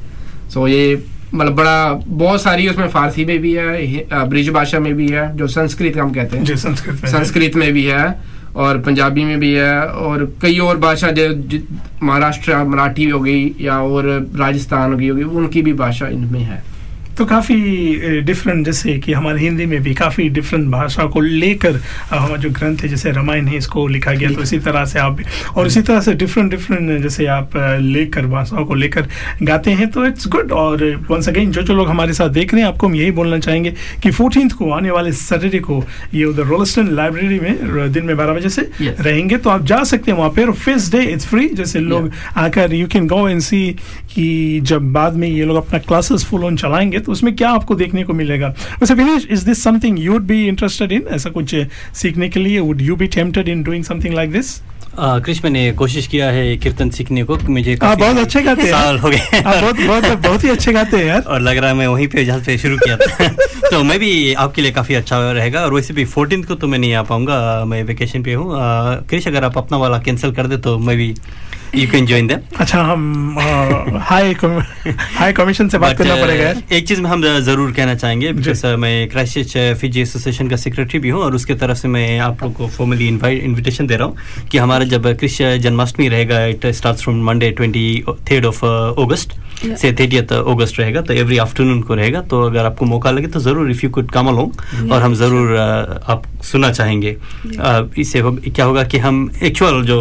सो ये मतलब बड़ा बहुत सारी उसमें फारसी में भी है ब्रिज भाषा में भी है जो संस्कृत हम कहते हैं। संस्कृत में। संस्कृत में भी है और पंजाबी में भी है और कई और भाषा जो महाराष्ट्र मराठी हो गई या और राजस्थान की होगी उनकी भी भाषा इनमें है। तो काफ़ी डिफरेंट जैसे कि हमारे हिंदी में भी काफ़ी डिफरेंट भाषा को लेकर हमारा जो ग्रंथ है जैसे रामायण है इसको लिखा गया तो इसी तरह से आप और इसी तरह से डिफरेंट डिफरेंट जैसे आप लेकर भाषाओं को लेकर गाते हैं तो इट्स गुड और वंस अगेन जो जो लोग हमारे साथ देख रहे हैं आपको हम यही बोलना चाहेंगे कि फोर्टीन को आने वाले सैटरडे को ये उधर रोलस्टन लाइब्रेरी में दिन में बारह बजे से Yes. रहेंगे तो आप जा सकते हैं वहाँ पर फ़र्स्ट डे इट्स फ्री जैसे लोग आकर you can go and see कि जब बाद में ये लोग अपना क्लासेस फुल ऑन चलाएँगे तो उसमें क्या आपको देखने को मिलेगा? वैसे Vinesh is this something you would be interested in ऐसा कुछ सीखने के लिए would you be tempted in doing something like this आ, क्रिश मैंने कोशिश किया है कीर्तन सीखने को मुझे आप बहुत अच्छे गाते हैं। साल हो गए बहुत बहुत बहुत ही अच्छे गाते हैं यार। और लग रहा है मैं वहीं पे जहाँ से शुरू किया था। तो मैं भी आपके लिए काफ़ी अच्छा रहेगा और वैसे भी फोर्टीन को तो मैं नहीं आ पाऊँगा मैं वेकेशन पे हूँ। आ, क्रिश अगर आप अपना वाला कैंसिल कर दे तो मैं भी यू कैन ज्वाइन देम अच्छा हम हाई हाई कमीशन से बात करना पड़ेगा। एक चीज़ में हम ज़रूर कहना चाहेंगे बिकॉज़ मैं क्राइस्ट फिजी एसोसिएशन का सेक्रेटरी भी हूँ और उसके तरफ़ से मैं आप लोग को फॉर्मली इनवाइट इनविटेशन दे रहा हूँ कि हमारा जब कृष्ण जन्माष्टमी रहेगा it start from Monday twenty third of August से थर्टियथ अगस्त रहेगा तो एवरी आफ्टरनून को रहेगा तो अगर आपको मौका लगे तो ज़रूर if you could come along और हम ज़रूर uh, आप सुनना चाहेंगे। Uh, इससे हो, क्या होगा कि हम एक्चुअल जो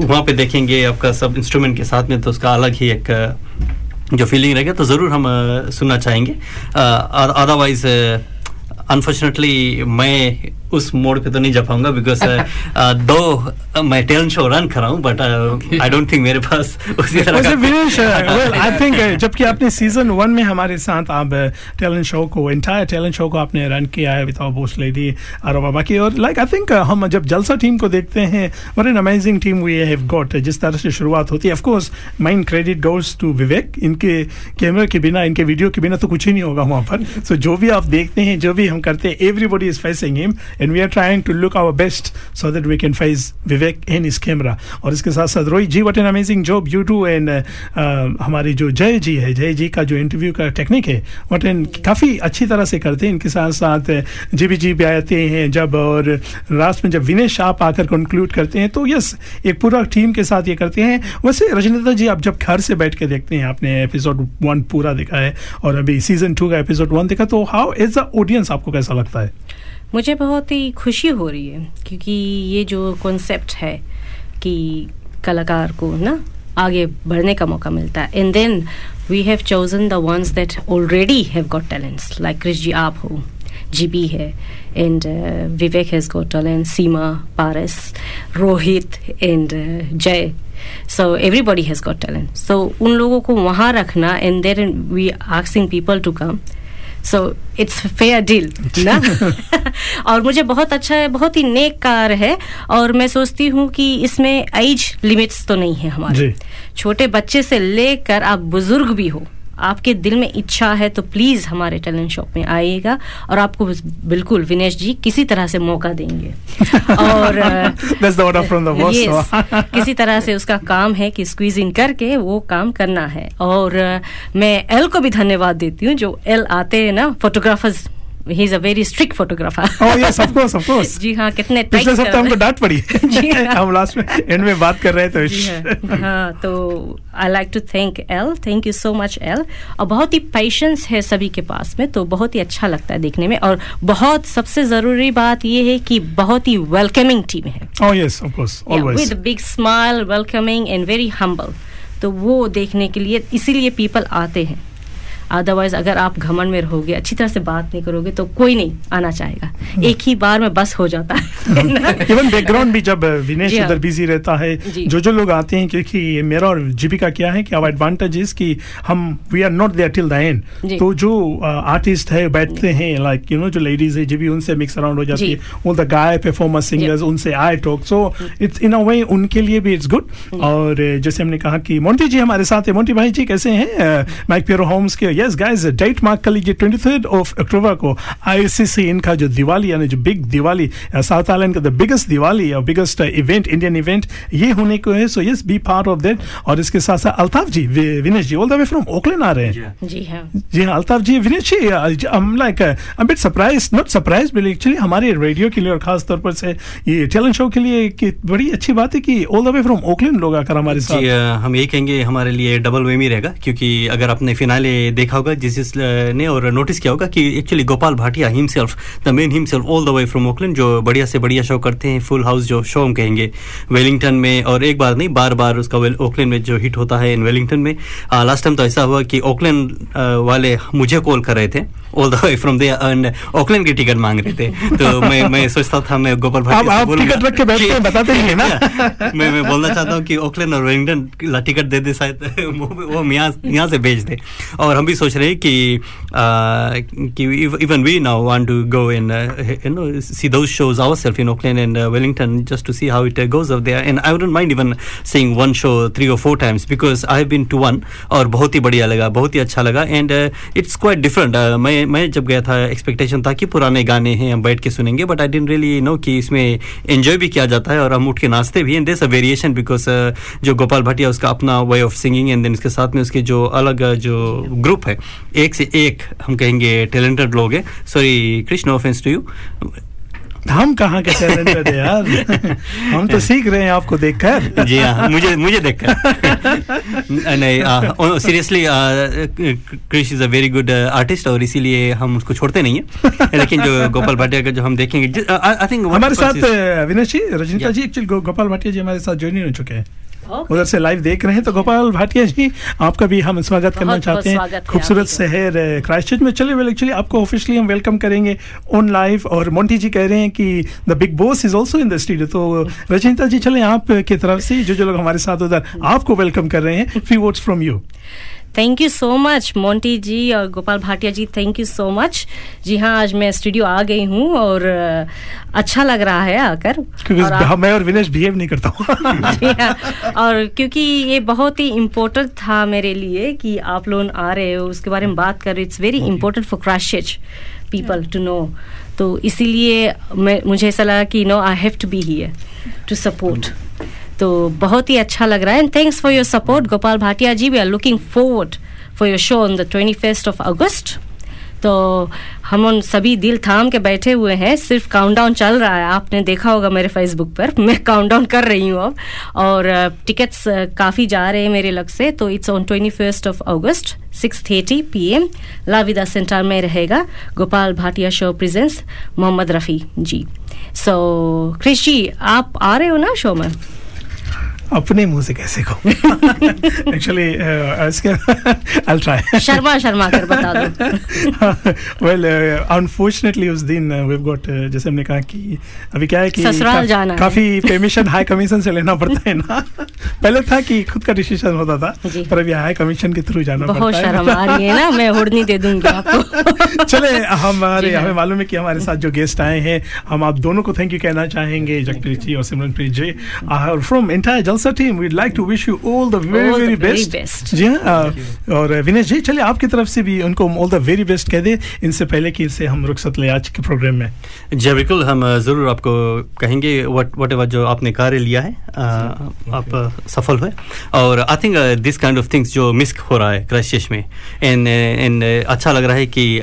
वहाँ पे देखेंगे आपका सब इंस्ट्रूमेंट के साथ में तो उसका अलग ही एक uh, जो फीलिंग रहेगा तो ज़रूर हम सुनना चाहेंगे। अदरवाइज़ अनफॉर्चुनेटली मैं उस मोड पे तो नहीं जा पाऊँगा बिकॉज़ दो अ, मैं टैलेंट शो रन कर रहा हूँ बट आई डोंट थिंक मेरे पास उसी तरह का वेल आई थिंक जबकि आपने सीज़न वन में हमारे साथ आप टैलेंट शो को एंटायर टैलेंट शो को आपने रन किया है विदाउट बोस लेडी और बाबा की और लाइक आई थिंक हम जब जलसा टीम को देखते हैं what an amazing team we have got जिस तरह से शुरुआत होती है। Of course mine credit goes to Vivek इनके कैमरे के बिना इनके वीडियो के बिना तो कुछ ही नहीं होगा वहाँ पर। सो so, जो भी आप देखते हैं जो भी हम करते हैं everybody is facing him and we are trying to look our best so that we can face Vivek in इस कैमरा और इसके साथ साथ Rohit ji what an amazing job you too and हमारी जो जय जी है, जय जी का जो इंटरव्यू का टेक्निक है वट एन काफ़ी अच्छी तरह से करते हैं। इनके साथ साथ जी बी जी भी आते हैं जब और लास्ट में जब विनेश आप आकर कंक्लूड करते हैं तो यस एक पूरा टीम के साथ ये करते हैं। वैसे रजनीता जी, आप जब घर से बैठ के देखते हैं, आपने एपिसोड वन पूरा देखा है और अभी सीज़न टू का एपिसोड वन देखा तो हाउ इज़ द ऑडियंस आपको कैसा लगता है? मुझे बहुत ही खुशी हो रही है, क्योंकि ये जो कॉन्सेप्ट है कि कलाकार को ना आगे बढ़ने का मौका मिलता है। And then we have chosen the ones that already have got talents like Krish ji आप हो जीबी है and Vivek has got talent Seema Paras Rohit and Jai so everybody has got talent so उन लोगों को वहाँ रखना and then we asking people to come so it's fair deal ना? और मुझे बहुत अच्छा है बहुत ही नेक कार है और मैं सोचती हूँ कि इसमें एज लिमिट्स तो नहीं है हमारे। छोटे बच्चे से लेकर आप बुज़ुर्ग भी हो आपके दिल में इच्छा है तो प्लीज़ हमारे टैलेंट शॉप में आइएगा और आपको बिल्कुल विनेश जी किसी तरह से मौका देंगे। और. Yes, किसी तरह से उसका काम है कि स्क्वीज इन करके वो काम करना है। और मैं एल को भी धन्यवाद देती हूँ जो एल आते हैं ना photographers he is a very strict photographer Oh yes, of course, of course. जी हाँ कितने पिछले सप्ताह हमको डांट पड़ी। जी हाँ। हम लास्ट में एंड में बात कर रहे थे। जी हाँ हाँ तो I like to thank L thank you so much L और बहुत ही पेशेंस है सभी के पास में तो बहुत ही अच्छा लगता है देखने में। और बहुत सबसे ज़रूरी बात ये है कि बहुत ही वेलकमिंग टीम है। Oh yes, of course, always. With big smile welcoming and very humble तो वो देखने के लिए इसीलिए पीपल आते हैं। अदरवाइज़ अगर आप घमंड में रहोगे अच्छी तरह से बात नहीं करोगे तो कोई नहीं आना चाहेगा। एक ही बार में बस हो जाता है। इवन बैकग्राउंड भी जब विनेश हाँ। उधर बिज़ी रहता है जो। जो लोग आते हैं क्योंकि मेरा और जीविका क्या है कि अब एडवांटेज इज़ कि हम we are not there till the end तो जो आर्टिस्ट है बैठते हैं लाइक यू नो जो लेडीज़ है जो भी उनसे मिक्स अराउंड हो जाती है। All the guy performer singers उनसे I talk so it's in अ वे उनके लिए भी इट्स गुड और uh, जैसे हमने कहा कि मोंटी जी हमारे साथ है। मोंटी भाई जी कैसे हैं? माइक पेरो होम्स के यस गाइस डेट मार्क कर लीजिए ट्वेंटी थर्ड ऑफ़ अक्टूबर को आईसीसी इनका जो दिवाली यानी जो बिग दिवाली साउथ आइलैंड का द बिगेस्ट दिवाली और बिगेस्ट इवेंट इंडियन इवेंट ये होने को है। So yes be part of that और इसके साथ साथ Altaf ji Vinesh ji all the way from Auckland आ रहे हैं। जी हाँ। जी हाँ अल्ताफ जी विनेश जी हम like I bit surprise not surprise but actually हमारे रेडियो के लिए और खास तौर पर से ये टैलेंट शो के लिए कि बड़ी अच्छी बात है कि all the way from Auckland लोग आकर हमारे साथ। हम यही कहेंगे हमारे लिए डबल वेमी रहेगा क्योंकि अगर आपने फिनाले देखा होगा जिस जिस, ने और नोटिस किया होगा कि actually Gopal Bhatia himself the main himself all the way from Auckland जो बढ़िया से बढ़िया शो करते हैं फुल हाउस जो शो हम कहेंगे वेलिंगटन में और एक बार नहीं बार बार उसका ओकलैंड में जो हिट होता है इन वेलिंगटन में। लास्ट टाइम तो ऐसा हुआ कि ओकलैंड वाले मुझे कॉल कर रहे थे all the way from there and Auckland की टिकट मांग रहे थे। तो मैं मैं सोचता था मैं गोपाल से आप टिकट रख के बैठते हैं बताते नहीं है ना? मैं मैं बोलना चाहता हूँ कि ओकलैंड और वेलिंगटन ला टिकट दे दे शायद वो यहाँ यहाँ से भेज दे। और हम भी सोच रहे हैं कि कि even we now want to go in you know see those shows ourselves in Auckland and Wellington just to see how it goes off there and I wouldn't mind even seeing one show three और four times because I have been to one और बहुत ही बढ़िया लगा बहुत ही अच्छा लगा। एंड इट्स क्वाइट डिफरेंट मैं मैं जब गया था एक्सपेक्टेशन था कि पुराने गाने हैं हम बैठ के सुनेंगे but I don't really know कि इसमें एंजॉय भी किया जाता है और हम उठ के नाचते भी एंड देस अ वेरिएशन बिकॉज़ जो गोपाल भाटिया उसका अपना way of singing and then इसके साथ में उसके जो अलग uh, जो ग्रुप है एक से एक हम कहेंगे टैलेंटेड लोग हैं। Sorry Krishna offence to you हम कहाँ के टैलेंटेड थे यार? हम तो सीख रहे हैं आपको देखकर। जी हाँ मुझे मुझे देखकर। नहीं seriously Krish is a very good artist और इसीलिए हम उसको छोड़ते नहीं है। लेकिन जो गोपाल भाटिया का जो हम देखेंगे आई थिंक हमारे साथ विनय जी रजनीता जी एक्चुअली गोपाल भाटिया जी हमारे साथ ज्वाइन हो चुके हैं। उधर से लाइव देख रहे हैं तो गोपाल भाटिया जी आपका भी हम स्वागत करना चाहते हैं। खूबसूरत शहर क्राइस्ट क्राइस्ट में। चले वेल एक्चुअली आपको ऑफिशियली हम वेलकम करेंगे ऑन लाइव और मोन्टी जी कह रहे हैं कि the big boss is also in the studio तो रजनीता जी चले आप की तरफ़ से जो जो लोग हमारे साथ उधर आपको वेलकम कर रहे हैं। Free votes from you thank you so much Monty ji और Gopal Bhatia ji thank you so much जी हाँ आज मैं स्टूडियो आ गई हूँ और अच्छा लग रहा है आकर। क्योंकि और आप- मैं और विनेश बिहेव नहीं करता हूँ। हाँ, और क्योंकि ये बहुत ही इम्पोर्टेंट था मेरे लिए कि आप लोग आ रहे हो उसके बारे में बात कर रहे it's very important for Christ people to know तो इसीलिए मैं मुझे ऐसा लगा कि no I have to be here to support तो बहुत ही अच्छा लग रहा है। And thanks for your support Gopal Bhatia ji we are looking forward for your show on the twenty first of August तो हम उन सभी दिल थाम के बैठे हुए हैं। सिर्फ़ काउंटडाउन चल रहा है। आपने देखा होगा मेरे फेसबुक पर। मैं काउंटडाउन कर रही हूँ अब। और टिकट्स काफ़ी जा रहे हैं मेरे लग से। तो it's on twenty first of August six thirty P M La Vida centre में रहेगा Gopal Bhatia show presents Mohammed Rafi ji. So Krish ji, आप आ रहे हो ना शो में? अपने मुँह से कैसे कहूँ? एक्चुअली इसके आई ट्राई शर्मा शर्मा कर बता दो। वेल अनफॉर्चुनेटली uh, उस दिन वी गॉट जैसे हमने कहा कि अभी क्या है कि ससुराल जाना काफ़ी परमिशन हाई कमीशन से लेना पड़ता है ना? पहले था कि खुद का डिसीज़न होता था पर अभी हाई कमीशन के थ्रू जाना पड़ता है। शर्म आ रही है ना मैं उड़नी दे दूँगी आपको। चले हमारे। हमें मालूम है कि हमारे साथ जो गेस्ट आए हैं हम आप दोनों को थैंक यू कहना चाहेंगे जगप्रीत जी और Simranpreet ji. From entire Jalsa team we'd like to wish you all the very All the very very best best. जी हाँ और विनेश जी चलिए आपकी तरफ़ से भी उनको ऑल द वेरी बेस्ट कह दे। इनसे पहले कि इसे हम रुखसत ले आज के प्रोग्राम में। जी बिल्कुल हम ज़रूर आपको कहेंगे वट एवर जो आपने कार्य लिया है आप सफल हुए। और I think this kind of things जो मिस हो रहा है क्राइस्ट में एंड एंड अच्छा लग रहा है कि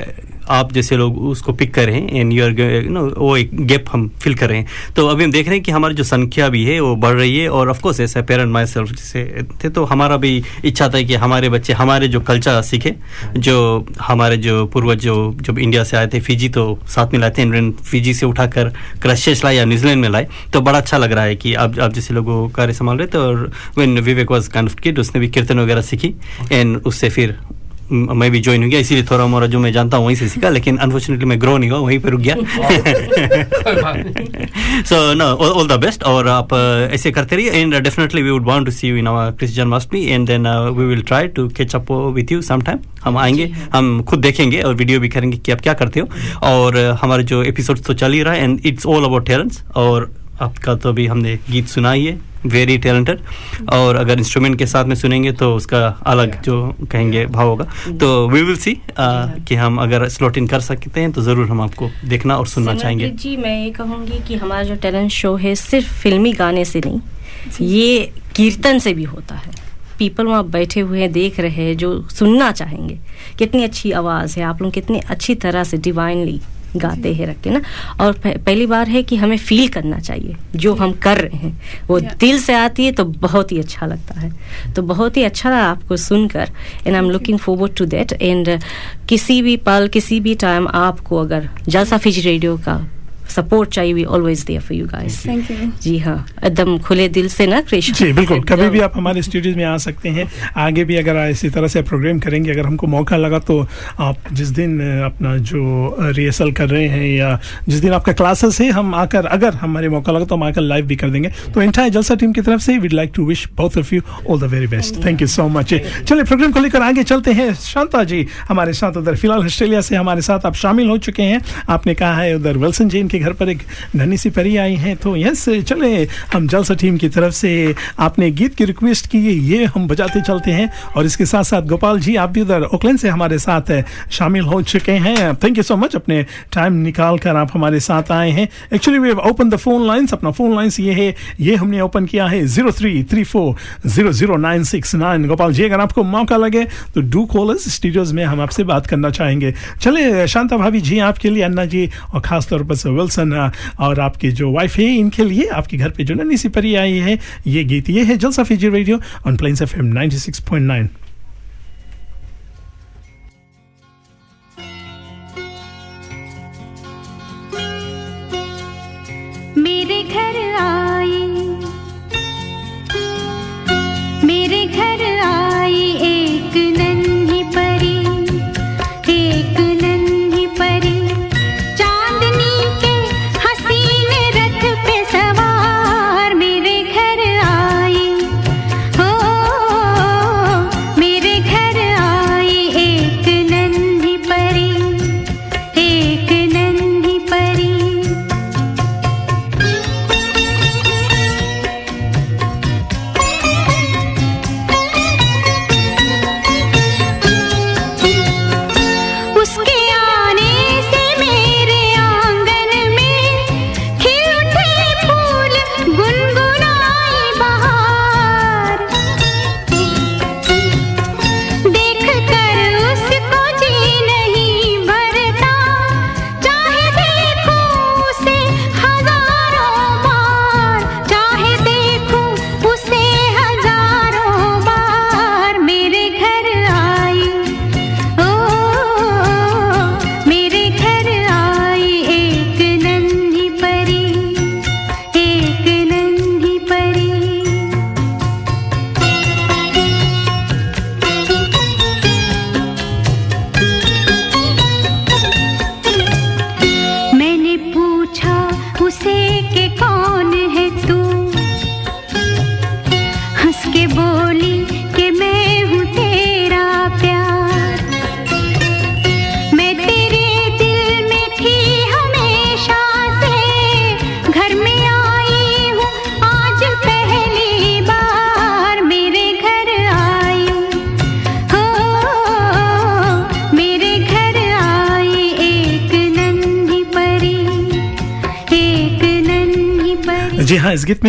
आप जैसे लोग उसको पिक कर रहे हैं एंड यू आर नो वो एक गैप हम फिल कर रहे हैं। तो अभी हम देख रहे हैं कि हमारी जो संख्या भी है वो बढ़ रही है और ऑफ़ कोर्स ऐसा पेरेंट माई सेल्फ से थे तो हमारा भी इच्छा था कि हमारे बच्चे हमारे जो कल्चर सीखे जो हमारे जो पूर्वज जो जब इंडिया से आए थे फिजी तो साथ में लाए थे फिजी से उठाकर क्रशेस लाए या न्यूजीलैंड में लाए तो बड़ा अच्छा लग रहा है कि आप आप जैसे लोगों कार्य संभाल रहे थे और वेन विवेक वॉज़ काइंड उसने भी कीर्तन वगैरह सीखी एंड उससे फिर म- भी ज्वाइन हो गया इसीलिए थोड़ा मोरा जो मैं जानता हूँ वहीं से सीखा लेकिन अनफॉर्चुनेटली मैं ग्रो नहीं हुआ वहीं पर रुक गया। So no all the best और आप uh, ऐसे करते रहिए and definitely we would want to see you in our Christ Janmashtami and then we will try to catch up with you some time हम आएँगे हम खुद देखेंगे और वीडियो भी करेंगे कि आप क्या करते हो। और uh, हमारे जो एपिसोड तो चल ही रहा है and it's all about talents और आपका तो अभी हमने गीत सुना ही है। वेरी टैलेंटेड और अगर इंस्ट्रूमेंट के साथ में सुनेंगे तो उसका अलग जो कहेंगे भाव होगा। तो वी विल सी कि हम अगर स्लॉट इन कर सकते हैं तो ज़रूर हम आपको देखना और सुनना चाहेंगे। जी मैं ये कहूँगी कि हमारा जो टैलेंट शो है सिर्फ़ फिल्मी गाने से नहीं ये कीर्तन से भी होता है। पीपल वहाँ बैठे हुए हैं देख रहे हैं जो सुनना चाहेंगे। कितनी अच्छी आवाज़ है आप लोग कितनी अच्छी तरह से डिवाइनली गाते हैं रख के ना। और पह- पहली बार है कि हमें फील करना चाहिए जो हम कर रहे हैं। वो दिल से आती है तो बहुत ही अच्छा लगता है। तो बहुत ही अच्छा रहा आपको सुनकर। And I am looking forward to that and किसी भी पल किसी भी टाइम आपको अगर जलसा फिज रेडियो का सपोर्ट चाहिए we always there for you guys thank you जी हाँ एकदम खुले दिल से ना कृष्ण जी बिल्कुल। कभी भी आप हमारे स्टूडियोज में आ सकते हैं। आगे भी अगर इसी तरह से प्रोग्राम करेंगे अगर हमको मौका लगा तो आप जिस दिन अपना जो रिहर्सल कर रहे हैं या जिस दिन आपका क्लासेस है हम आकर अगर हमारे मौका लगा तो हम आकर लाइव भी कर देंगे। तो इंटायर जलसा टीम की तरफ़ से we'd like to wish both of you all the very best thank you so much चलिए प्रोग्राम को लेकर आगे चलते हैं। शांता जी हमारे साथ उधर फ़िलहाल ऑस्ट्रेलिया से हमारे साथ आप शामिल हो चुके हैं। आपने कहा है उधर विल्सन जी इनके घर पर एक नन्ही सी परी आई हैं तो यस, चले, हम जलसा टीम की तरफ़ से आपने गीत की रिक्वेस्ट की, ये हम बजाते चलते हैं और इसके साथ साथ गोपाल जी, आप भी उधर ओकलैंड से हमारे साथ शामिल हो चुके हैं। थैंक यू सो मच अपने टाइम निकाल कर आप हमारे साथ आए हैं। Actually we open the phone lines अपना फ़ोन लाइन्स ये है, ये हमने ओपन किया है zero three three four zero zero nine six nine Gopal ji, अगर आपको मौका लगे तो डू कॉलर्स स्टूडियोज में हम आपसे बात करना चाहेंगे। चले, शांता भाभी जी, आपके लिए अन्ना जी, और खास तौर पर अ, और आपके जो वाइफ है इनके लिए आपके घर पे जो नन्ही सी परी आई है ये गीत ये है Jalsa Fiji radio on Plains F M 96.9 मेरे घर आई मेरे घर आई एक नन्ही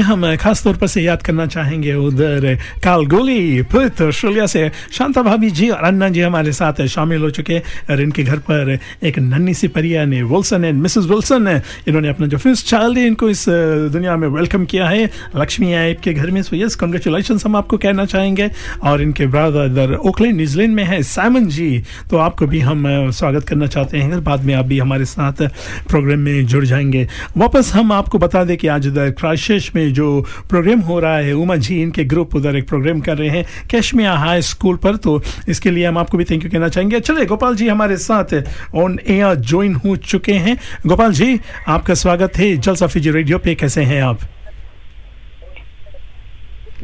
में हम खास तौर पर से याद करना चाहेंगे उधर कालगोली पुत ऑस्ट्रेलिया से शांता भाभी जी और अन्ना जी हमारे साथ शामिल हो चुके और इनके घर पर एक नन्ही सी परिया ने विल्सन एंड मिसेस विल्सन, इन्होंने अपना जो फ़र्स्ट चाइल्ड है, इनको इस दुनिया में वेलकम किया है। लक्ष्मी आए के घर में सो यस कॉन्ग्रेचुलेशन हम आपको कहना चाहेंगे। और इनके ब्रदर इधर ओकलैंड न्यूजीलैंड में है साइमन जी तो आपको भी हम स्वागत करना चाहते हैं। बाद में आप भी हमारे साथ प्रोग्राम में जुड़ जाएँगे। वापस हम आपको बता दें कि आज इधर क्राइशेश में जो प्रोग्राम हो रहा है उमा जी इनके ग्रुप उधर एक प्रोग्राम कर रहे हैं कैशमिया हाई स्कूल पर। तो इसके लिए हम आपको भी थैंक यू कहना चाहेंगे। चले गोपाल जी हमारे साथ ऑन एयर ज्वाइन हो चुके हैं। गोपाल जी, आपका स्वागत है। जलसा फिजी रेडियो पे कैसे हैं आप?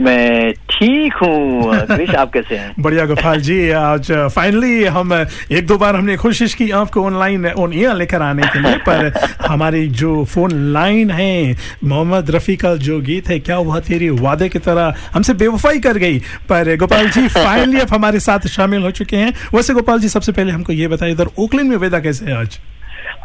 मैं ठीक हूँ। आप कैसे हैं? बढ़िया गोपाल जी आज फाइनली हम एक दो बार हमने कोशिश की आपको ऑनलाइन ऑन एयर लेकर आने के लिए पर हमारी जो फ़ोन लाइन है मोहम्मद रफी का जो गीत है क्या हुआ तेरी वादे की तरह हमसे बेवफाई कर गई। पर गोपाल जी फाइनली अब हमारे साथ शामिल हो चुके हैं। वैसे गोपाल जी सबसे पहले हमको ये बताइए इधर ओकलैंड में वेदा कैसे है आज?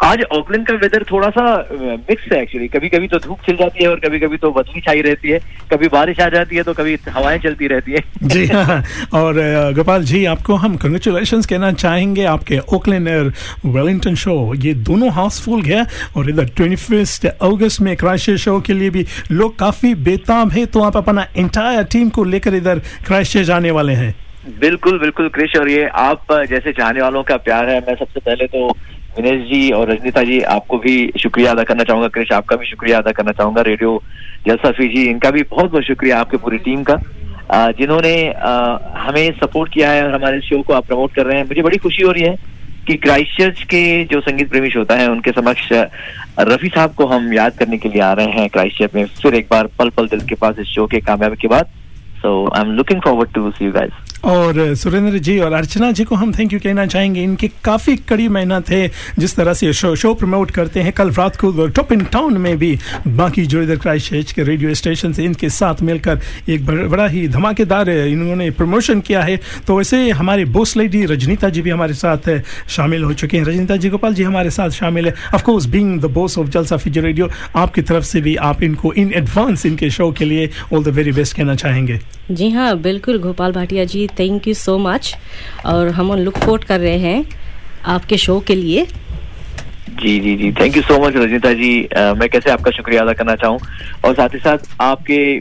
आज ओकलैंड का वेदर थोड़ा सा मिक्स है एक्चुअली कभी कभी तो धूप खिल जाती है और कभी कभी तो बदली छाई रहती है। कभी बारिश आ जाती है तो कभी हवाएँ चलती रहती है। जी हाँ। और गोपाल जी आपको हम कंग्रेचुलेशन कहना चाहेंगे आपके ओकलैंड और वेलिंगटन शो ये दोनों हाउसफुल है और इधर ट्वेंटी अगस्त में क्राइस्ट शो के लिए भी लोग काफ़ी बेताब है तो आप अपना एंटायर टीम को लेकर इधर क्राइस्ट जाने वाले हैं। बिल्कुल बिल्कुल क्रिश और ये आप जैसे चाहने वालों का प्यार है मैं सबसे पहले तो विनेश जी और रजनीता जी, आपको भी शुक्रिया अदा करना चाहूँगा। कृष आपका भी शुक्रिया अदा करना चाहूँगा। रेडियो जलसाफी जी, इनका भी बहुत बहुत शुक्रिया आपके पूरी टीम का। जिन्होंने हमें सपोर्ट किया है और हमारे शो को आप प्रमोट कर रहे हैं। मुझे बड़ी खुशी हो रही है कि क्राइस्ट चर्च के जो संगीत प्रेमी श्रोता है, उनके समक्ष रफी साहब को हम याद करने के लिए आ रहे हैं क्राइस्ट चर्च में। फिर एक बार पल पल दिल के पास इस शो के कामयाबी के बाद। So I am looking forward to see you guys और सुरेंद्र जी और अर्चना जी को हम थैंक यू कहना चाहेंगे। इनकी काफ़ी कड़ी मेहनत है। जिस तरह से शो शो प्रमोट करते हैं, कल रात को टॉप इन टाउन में भी बाकी जो इधर क्राइस्ट के रेडियो स्टेशन से इनके साथ मिलकर एक बड़- ही धमाकेदार इन्होंने प्रमोशन किया है। तो वैसे हमारे बोस लेडी रजनीता जी भी हमारे साथ शामिल हो चुके हैं। रजनीता जी, गोपाल जी हमारे साथ शामिल है। Of being the boss of Jalsa Fiji radio आपकी तरफ़ से भी आप इनको इन एडवांस इनके शो के लिए ऑल द वेरी बेस्ट कहना चाहेंगे। जी हाँ बिल्कुल Gopal Bhatia ji thank you so much और हम लुक फोर्ड कर रहे हैं आपके शो के लिए. जी जी जी. Thank you so much Rajnita ji. अ, मैं कैसे आपका शुक्रिया अदा करना चाहूँ? और साथ ही साथ आपके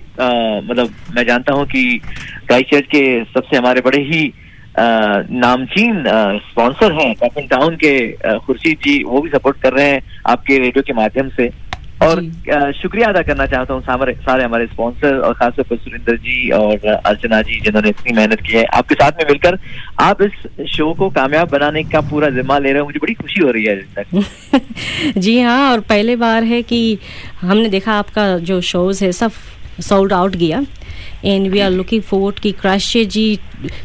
मतलब मैं जानता हूँ कि क्राइस्ट के सबसे हमारे बड़े ही अ, नामचीन स्पॉन्सर हैं. टाउन के खुर्शीद जी वो भी सपोर्ट कर रहे हैं आपके रेडियो के माध्यम से. और शुक्रिया अदा करना चाहता हूँ सारे हमारे स्पॉन्सर और खासतौर पर सुरेंद्र जी और अर्चना जी जिन्होंने इतनी मेहनत की है। आपके साथ में मिलकर आप इस शो को कामयाब बनाने का पूरा जिम्मा ले रहे हो। मुझे बड़ी खुशी हो रही है अभी तक। जी हाँ और पहले बार है कि हमने देखा आपका जो शोज़ है सब सोल्ड आउट गया। And we are looking forward कि क्राइस्ट जी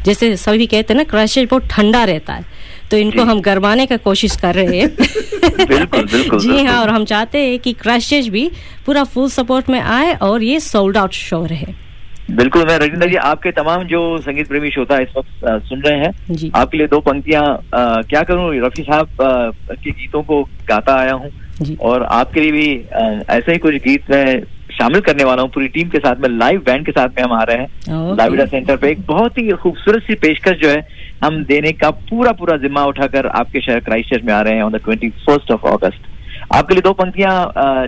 जैसे सभी कहते हैं ना क्राइस्ट बहुत ठंडा रहता है। तो इनको हम गरमाने का कोशिश कर रहे हैं। बिल्कुल बिल्कुल जी हाँ और हम चाहते हैं कि क्राइस्ट भी पूरा फुल सपोर्ट में आए और ये सोल्ड आउट शो रहे। बिल्कुल मैं रजिंदर जी आपके तमाम जो संगीत प्रेमी श्रोता इस वक्त सुन रहे हैं आपके लिए दो पंक्तियाँ क्या करूँ? रफी साहब के गीतों को गाता आया हूँ और आपके लिए भी अ, ऐसे ही कुछ गीत मैं शामिल करने वाला हूँ। पूरी टीम के साथ में लाइव बैंड के साथ में हम आ रहे हैं। लाविडा सेंटर पे एक बहुत ही खूबसूरत सी पेशकश जो है हम देने का पूरा पूरा जिम्मा उठाकर आपके शहर क्राइस्ट में आ रहे हैं on the twenty first of August आपके लिए दो पंक्तियाँ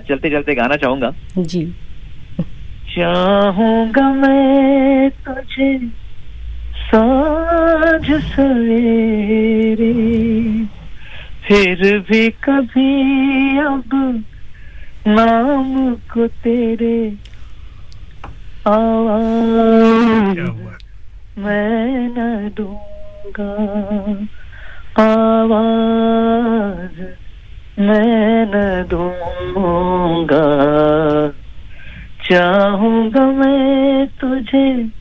चलते चलते गाना चाहूँगा। जी। चाहूँगा मैं तुझे साँझ सवेरे फिर भी कभी अब नाम को तेरे आवाज़ मैं न दूँगा आवाज़ मैं न दूँगा चाहूँगा मैं तुझे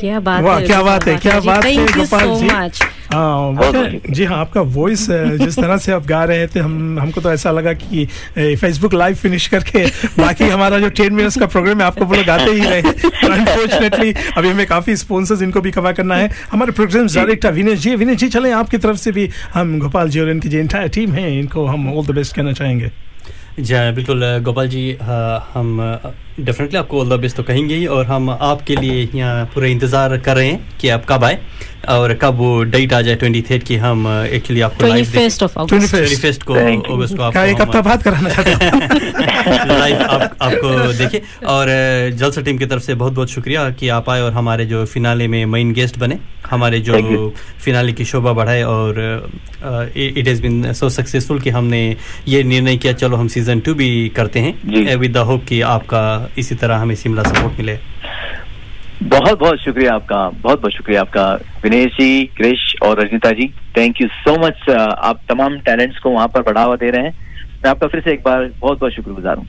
क्या बात वाह है क्या बात है क्या बात है गोपाल जी। हाँ, जी हाँ आपका वॉइस जिस तरह से आप गा रहे थे हम हमको तो ऐसा लगा कि फेसबुक लाइव फिनिश करके बाकी हमारा जो टेन मिनट्स का प्रोग्राम है आपको वो लोग गाते ही रहे। अनफॉर्चुनेटली अभी हमें काफ़ी स्पॉन्सर्स इनको भी कवर करना है। हमारे प्रोग्राम डायरेक्टर विनेश जी विनेश जी चले आपकी तरफ़ से भी। हम गोपाल जी और इनकी जो इंटायर टीम है इनको हम ऑल द बेस्ट कहना चाहेंगे। जी हाँ, बिल्कुल गोपाल जी हम डेफिनेटली आपको ऑल द बेस्ट तो कहेंगे ही और हम आपके लिए यहाँ पूरा इंतज़ार कर रहे हैं कि आप कब आए और कब वो डेट आ जाए ट्वेंटी थर्ड की हम एक्चुअली आपको live 21st of August. Twenty first को अगस्त को क्या एक आपको हफ़्ता बाद कराना चाहते हैं। लाइव आप, आपको देखे और जलसा टीम की तरफ़ से बहुत बहुत शुक्रिया कि आप आए और हमारे जो फिनाले में मेन गेस्ट बने हमारे जो फिनाले की शोभा बढ़ाए और it has been so successful कि हमने ये निर्णय किया चलो हम सीज़न टू भी करते हैं विद द होप कि आपका इसी तरह हमें शिमला सपोर्ट मिले। बहुत बहुत शुक्रिया आपका, बहुत बहुत शुक्रिया आपका। विनेश जी, क्रिश और Rajnita ji thank you so much आप तमाम टैलेंट्स को वहाँ पर बढ़ावा दे रहे हैं। मैं आपका फिर से एक बार बहुत बहुत शुक्रगुजार हूँ।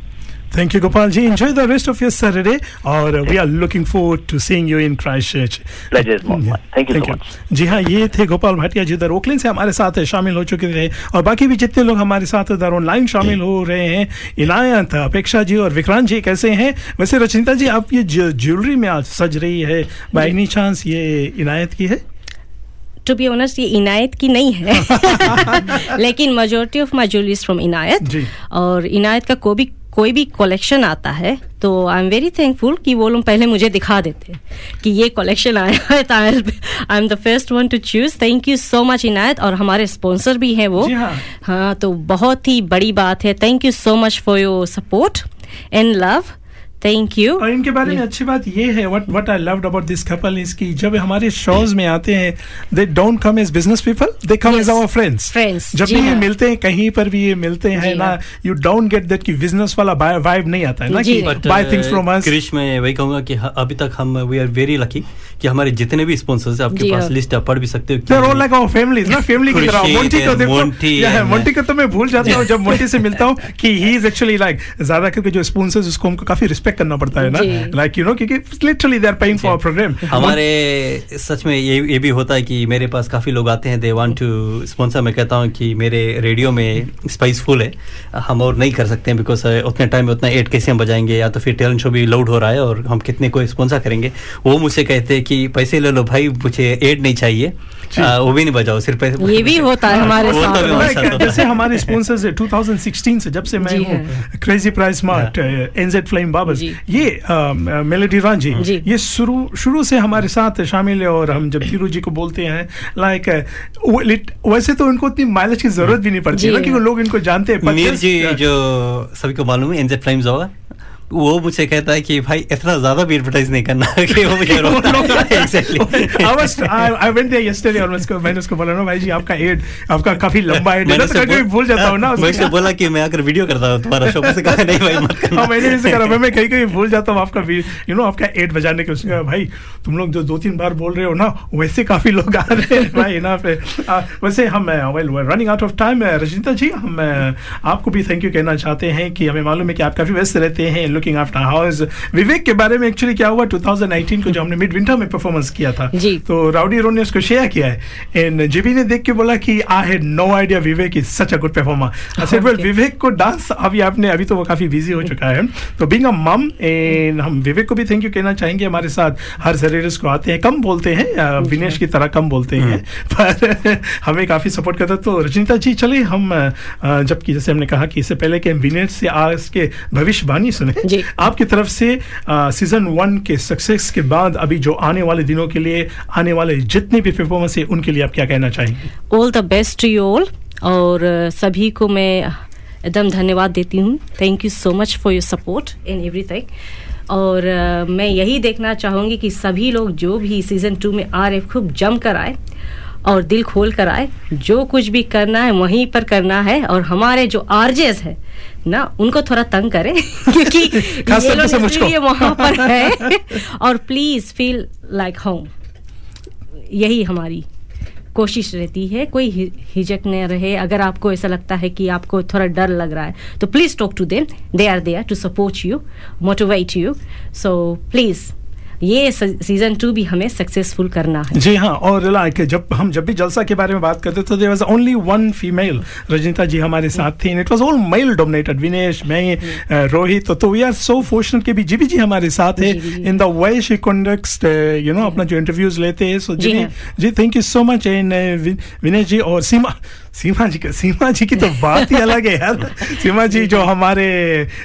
Thank you, Gopal ji. Enjoy the rest of your Saturday. और uh, we are looking forward to seeing you in Christchurch. Pleasure is mine. Thank you much. जी हाँ ये थे गोपाल भाटिया जी उधर ओकलैंड से हमारे साथ शामिल हो चुके थे और बाकी भी जितने लोग हमारे साथ उधर ऑनलाइन शामिल हो रहे हैं इनायत अपेक्षा जी और विक्रांत जी कैसे हैं वैसे रचनिता जी आप ये ज्वेलरी में आज सज रही है बाई एनी चांस ये इनायत की है टू बी ऑनेस्ट ये इनायत की नहीं है लेकिन majority of my jewelleries from Inayat और इनायत का कोई भी कोई भी कलेक्शन आता है तो आई एम वेरी थैंकफुल कि वो लोग पहले मुझे दिखा देते कि ये कलेक्शन आया है तो I am the first one to choose thank you so much Inayat और हमारे स्पॉन्सर भी हैं वो। हाँ। हाँ तो बहुत ही बड़ी बात है। Thank you so much for your support and love thank you और इनके बारे में अच्छी बात ये है what what I loved about this couple is कि जब हमारे शोज़ में आते हैं they don't come as business people they come as our friends Friends, जब भी ये हाँ। मिलते हैं कहीं पर भी ये मिलते हैं ना हाँ। यू डोंट गेट दैट कि बिज़नेस वाला वाइब नहीं आता है ना कि buy things from us Krish मैं वही कहूँगा कि अभी तक हम वी आर वेरी लकी कि हमारे जितने भी स्पॉन्सर्स हैं आपके पास हाँ। लिस्ट आप पढ़ भी सकते हो They're all like our families, ना फैमिली की तरह. मोंटी को देखो. Monty मोंटी को तो मैं भूल जाता हूँ जब मोंटी से मिलता हूँ कि ही इज़ एक्चुअली लाइक ज़्यादा करके जो स्पॉन्सर्स उसको हमको काफ़ी रिस्पेक्ट करना पड़ता है ना? लाइक यू नो क्योंकि literally they are paying for programme हमारे सच में ये ये भी होता है कि मेरे पास काफ़ी लोग आते हैं दे वांट टू स्पॉन्सर मैं कहता हूँ कि मेरे रेडियो में स्पाइस फुल है। हम और नहीं कर सकते हैं बिकॉज़ उतने टाइम में उतना एड कैसे हम बजाएँगे? या तो फिर टैलेंट शो भी लोड हो रहा है और हम कितने को स्पॉन्सर करेंगे? वो मुझसे कहते हैं कि पैसे ले लो भाई मुझे एड नहीं चाहिए। आ, वो भी नहीं बजाओ सिर्फ़ पैसे ये भी होता है हमारे तो साथ। है। जैसे हमारे स्पॉन्सर्स है 2016 से जब से मैं हूँ crazy price mart NZ flame barbers ji. ये मेलेडी रांझी जी। ये शुरू शुरू से हमारे साथ शामिल है और हम जब धीरू जी को बोलते हैं लाइक वैसे तो इनको इतनी माइलेज की ज़रूरत भी नहीं पड़ती। क्योंकि लोग इनको जानते हैं जी जो सभी को मालूम है एनजे फ्लेम्स होगा वो मुझे कहता है कि भाई इतना ज़्यादा भी एडवर्टाइज नहीं करना। कि वो मुझे है। मैंने उसको बोला ना भाई जी आपका एड आपका काफ़ी लंबा एड मैंने ना तो कभी भूल जाता हूँ ना मैं उसको। बोला कि मैं अगर वीडियो करता हूँ तुम्हारा शो से कहा नहीं भाई मत करना। हाँ मैंने भी करा मैं मैं कहीं कहीं भूल जाता हूँ आपका यू नो आपका एड बजाने के उसने भाई तुम लोग जो दो तीन बार बोल रहे हो ना वैसे काफ़ी लोग आ रहे हैं। भाई ना पे वैसे हम well running out of time Rajnita ji हम आपको भी थैंक यू कहना चाहते हैं कि हमें मालूम है कि आप काफ़ी व्यस्त रहते हैं लुकिंग आफ्टर हाउस विवेक के बारे में एक्चुअली क्या हुआ? 2019 को जो हमने मिड विंटर में परफॉर्मेंस किया था। तो राउडी रोन ने उसको शेयर किया है। एंड जेबी ने देख के बोला कि I had no idea Vivek is such a good performer I said well Vivek को डांस अभी आपने अभी तो वो काफ़ी बिज़ी हो चुका है। तो बीइंग अ मम एंड हम विवेक को भी थैंक यू कहना चाहेंगे हमारे साथ। हर सरेरस को आते हैं। कम बोलते हैं विनेश की तरह कम बोलते हैं। पर हमें काफ़ी सपोर्ट करता तो रजनीता जी चलिए हम जबकि जैसे हमने कहा कि इससे पहले कि हम विनेश से आज के भविष्यवाणी सुने। जी। आपकी तरफ़ से सीज़न वन के सक्सेस के बाद अभी जो आने वाले दिनों के लिए आने वाले जितने भी परफॉर्मेंस है उनके लिए आप क्या कहना चाहेंगे? All the best to you all और सभी को मैं एकदम धन्यवाद देती हूँ। Thank you so much for your support in everything और uh, मैं यही देखना चाहूँगी कि सभी लोग जो भी सीज़न टू में आ रहे खूब जम कर आए और दिल खोल कर आए। जो कुछ भी करना है वहीं पर करना है और हमारे जो आरजेस है ना उनको थोड़ा तंग करें क्योंकि ये लोग। इसलिए वहाँ पर है। और प्लीज़ फील लाइक होम यही हमारी कोशिश रहती है कोई हिजक हिचक न रहे। अगर आपको ऐसा लगता है कि आपको थोड़ा डर लग रहा है तो please talk to them they are there to support you motivate you so please ये सीज़न टू भी हमें सक्सेसफुल करना है। जी हाँ और लाइक जब हम जब भी जलसा के बारे में बात करते तो there was only one female Rajnita ji हमारे साथ थी it was all male dominated Vinesh मैं रोहित तो वी आर सो फॉर्चुनेट कि भी जीबी जी हमारे साथ है in the way she conducts you know अपना जो इंटरव्यूज़ लेते हैं सो जी जी हाँ। Thank you so much in Vinesh ji और सीमा सीमा जी का सीमा जी की तो बात ही अलग है यार। सीमा जी जो हमारे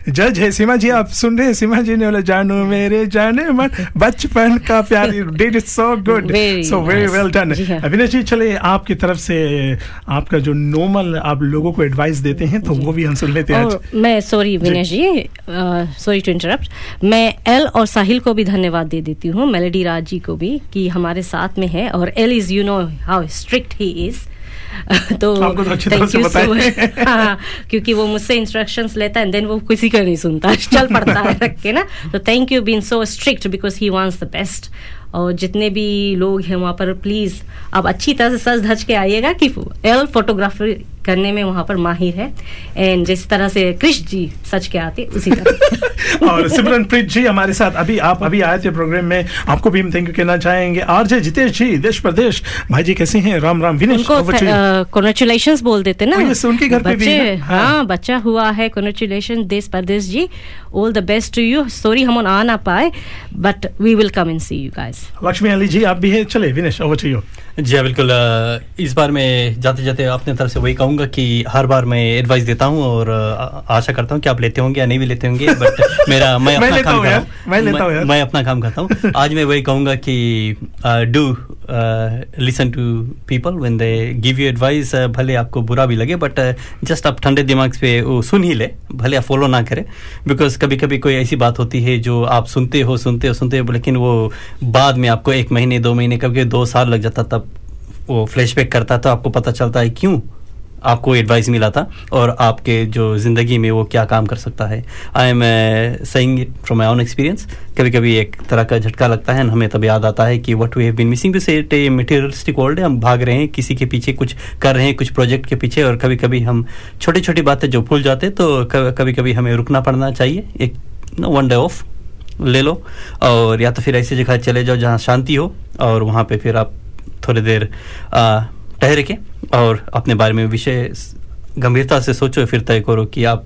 जज है सीमा जी आप सुन रहे हैं? सीमा जी ने बोला जानू मेरे जाने मन बचपन का प्यार did it so good so very well done जी हाँ। अविनाश जी चले आपकी तरफ़ से आपका जो नॉर्मल आप लोगों को एडवाइस देते हैं तो वो भी हम सुन लेते हैं आज। मैं sorry Vinesh ji sorry to interrupt मैं एल और साहिल को भी धन्यवाद दे देती हूँ मेलेडी राज जी को भी कि हमारे साथ में है और L is you know how strict he is तो थैंक यू सो है। much. हाँ, क्योंकि वो मुझसे इंस्ट्रक्शन लेता है देन वो किसी का नहीं सुनता चल पड़ता है रख के ना तो thank you been so strict because he wants the best और जितने भी लोग हैं वहाँ पर प्लीज़ आप अच्छी तरह से सज धज के आइएगा कि एल फोटोग्राफी करने में वहाँ पर माहिर है। एंड जिस तरह से कृष्ण जी सच के आते उसी तरह। और सिमरन प्रीत जी हमारे साथ अभी आप अभी आए थे प्रोग्राम में। आपको भी हम थैंक यू कहना चाहेंगे। आरजे जितेश जी देश प्रदेश। भाई जी कैसे हैं? राम राम विनेश. कॉन्ग्रेचुलेशन बोल देते ना। उनके घर पे भी हाँ। हाँ। बच्चा हुआ है। कॉन्ग्रेचुलेशन देश परदेश जी। All the best to you sorry हम आ ना पाए but we will come and see you guys Lakshmi Ali ji आप भी हैं चले विनेश ओवर टू यू जी हाँ, बिल्कुल इस बार मैं जाते जाते अपने तरफ़ से वही कहूँगा कि हर बार मैं एडवाइस देता हूँ और आशा करता हूँ कि आप लेते होंगे या नहीं भी लेते होंगे बट मेरा मैं मैं अपना लेता काम हूँ कर रहा यार, मैं हूँ मैं, मैं अपना काम करता हूँ। आज मैं वही कहूँगा कि do listen to people when they give you advice भले आपको बुरा भी लगे बट जस्ट आप ठंडे दिमाग पे वो सुन ही ले भले आप फॉलो ना करें। बिकॉज़ कभी कभी कोई ऐसी बात होती है जो आप सुनते हो सुनते हो सुनते हो लेकिन वो बाद में आपको एक महीने दो महीने कभी दो साल लग जाता तब वो फ्लैशबैक करता तो आपको पता चलता है क्यों आपको एडवाइस मिला था और आपके जो ज़िंदगी में वो क्या काम कर सकता है। I am saying from my own experience कभी कभी एक तरह का झटका लगता है, हमें तब याद आता है कि what we have been missing this it a materialistic world हम भाग रहे हैं, किसी के पीछे कुछ कर रहे हैं, कुछ प्रोजेक्ट के पीछे और कभी कभी हम छोटी छोटी बातें जो भूल जाते तो कभी कभी हमें रुकना पड़ना चाहिए। एक वन डे ऑफ़ ले लो। और या तो फिर ऐसी जगह चले जाओ जहाँ शांति हो और वहाँ पे फिर आप थोड़ी देर ठहर के और अपने बारे में विषय गंभीरता से सोचो फिर तय करो कि आप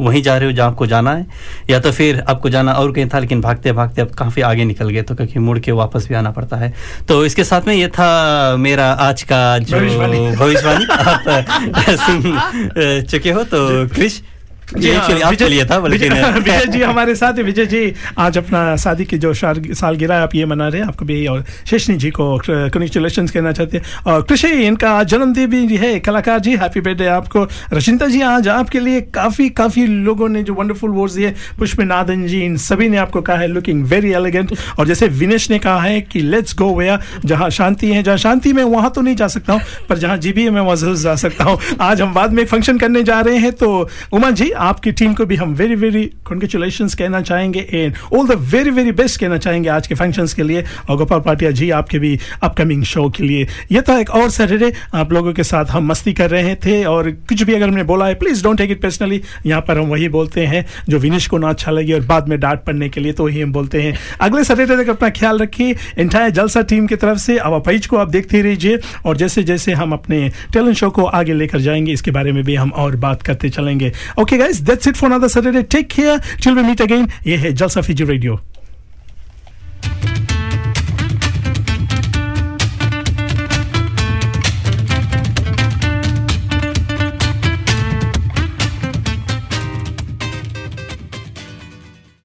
वहीं जा रहे हो जहाँ आपको जाना है या तो फिर आपको जाना और कहीं था लेकिन भागते भागते आप काफ़ी आगे निकल गए तो क्योंकि मुड़ के वापस भी आना पड़ता है तो इसके साथ में ये था मेरा आज का जो भविष्यवाणी। आप सुन चुके हो तो क्रिश जी हाँ, आपके विजय- लिए था विजय विजय जी हमारे साथ विजय जी आज अपना शादी की जो साल- सालगिरह आप ये मना रहे हैं आपको भी और शेषनी जी को कंग्रेचुलेशन कहना चाहते हैं। और कृषि इनका आज जन्मदिन भी है कलाकार जी हैप्पी बर्थडे आपको। रचिंता जी आज आपके लिए काफ़ी काफ़ी लोगों ने जो वंडरफुल वर्ड्स दिए। पुष्प नादन जी इन सभी ने आपको कहा है लुकिंग वेरी एलिगेंट और जैसे विनेश ने कहा है कि लेट्स गो वेयर जहाँ शांति है जहाँ शांति में वहाँ तो नहीं जा सकता हूँ पर जहाँ जीबी है मैं वहाँ ज़रूर जा सकता हूँ। आज हम बाद में एक फ़ंक्शन करने जा रहे हैं तो उमा जी आपकी टीम को भी हम वेरी वेरी कॉन्ग्रेचुलेशन कहना चाहेंगे and all the very very best कहना चाहेंगे आज के फ़ंक्शंस के लिए। और गोपाल पाटिया जी, आपके भी अपकमिंग शो के लिए। ये था एक और सैटरडे आप लोगों के साथ हम मस्ती कर रहे थे और कुछ भी अगर हमने बोला है please don't take it personally यहाँ पर हम वही बोलते हैं जो विनिश को ना अच्छा लगे और बाद में डांट पड़ने के लिए तो वही हम बोलते हैं। अगले सैटरडे तक अपना ख्याल रखिए। इंटायर जलसा टीम की तरफ़ से अब पेज को आप देखते रहिए और जैसे जैसे हम अपने टैलेंट शो को आगे लेकर जाएँगे, इसके बारे में भी हम और बात करते चलेंगे। Okay guys, that's it for another Saturday. Take care. Till we meet again. Ye Jalsa Fiji Radio.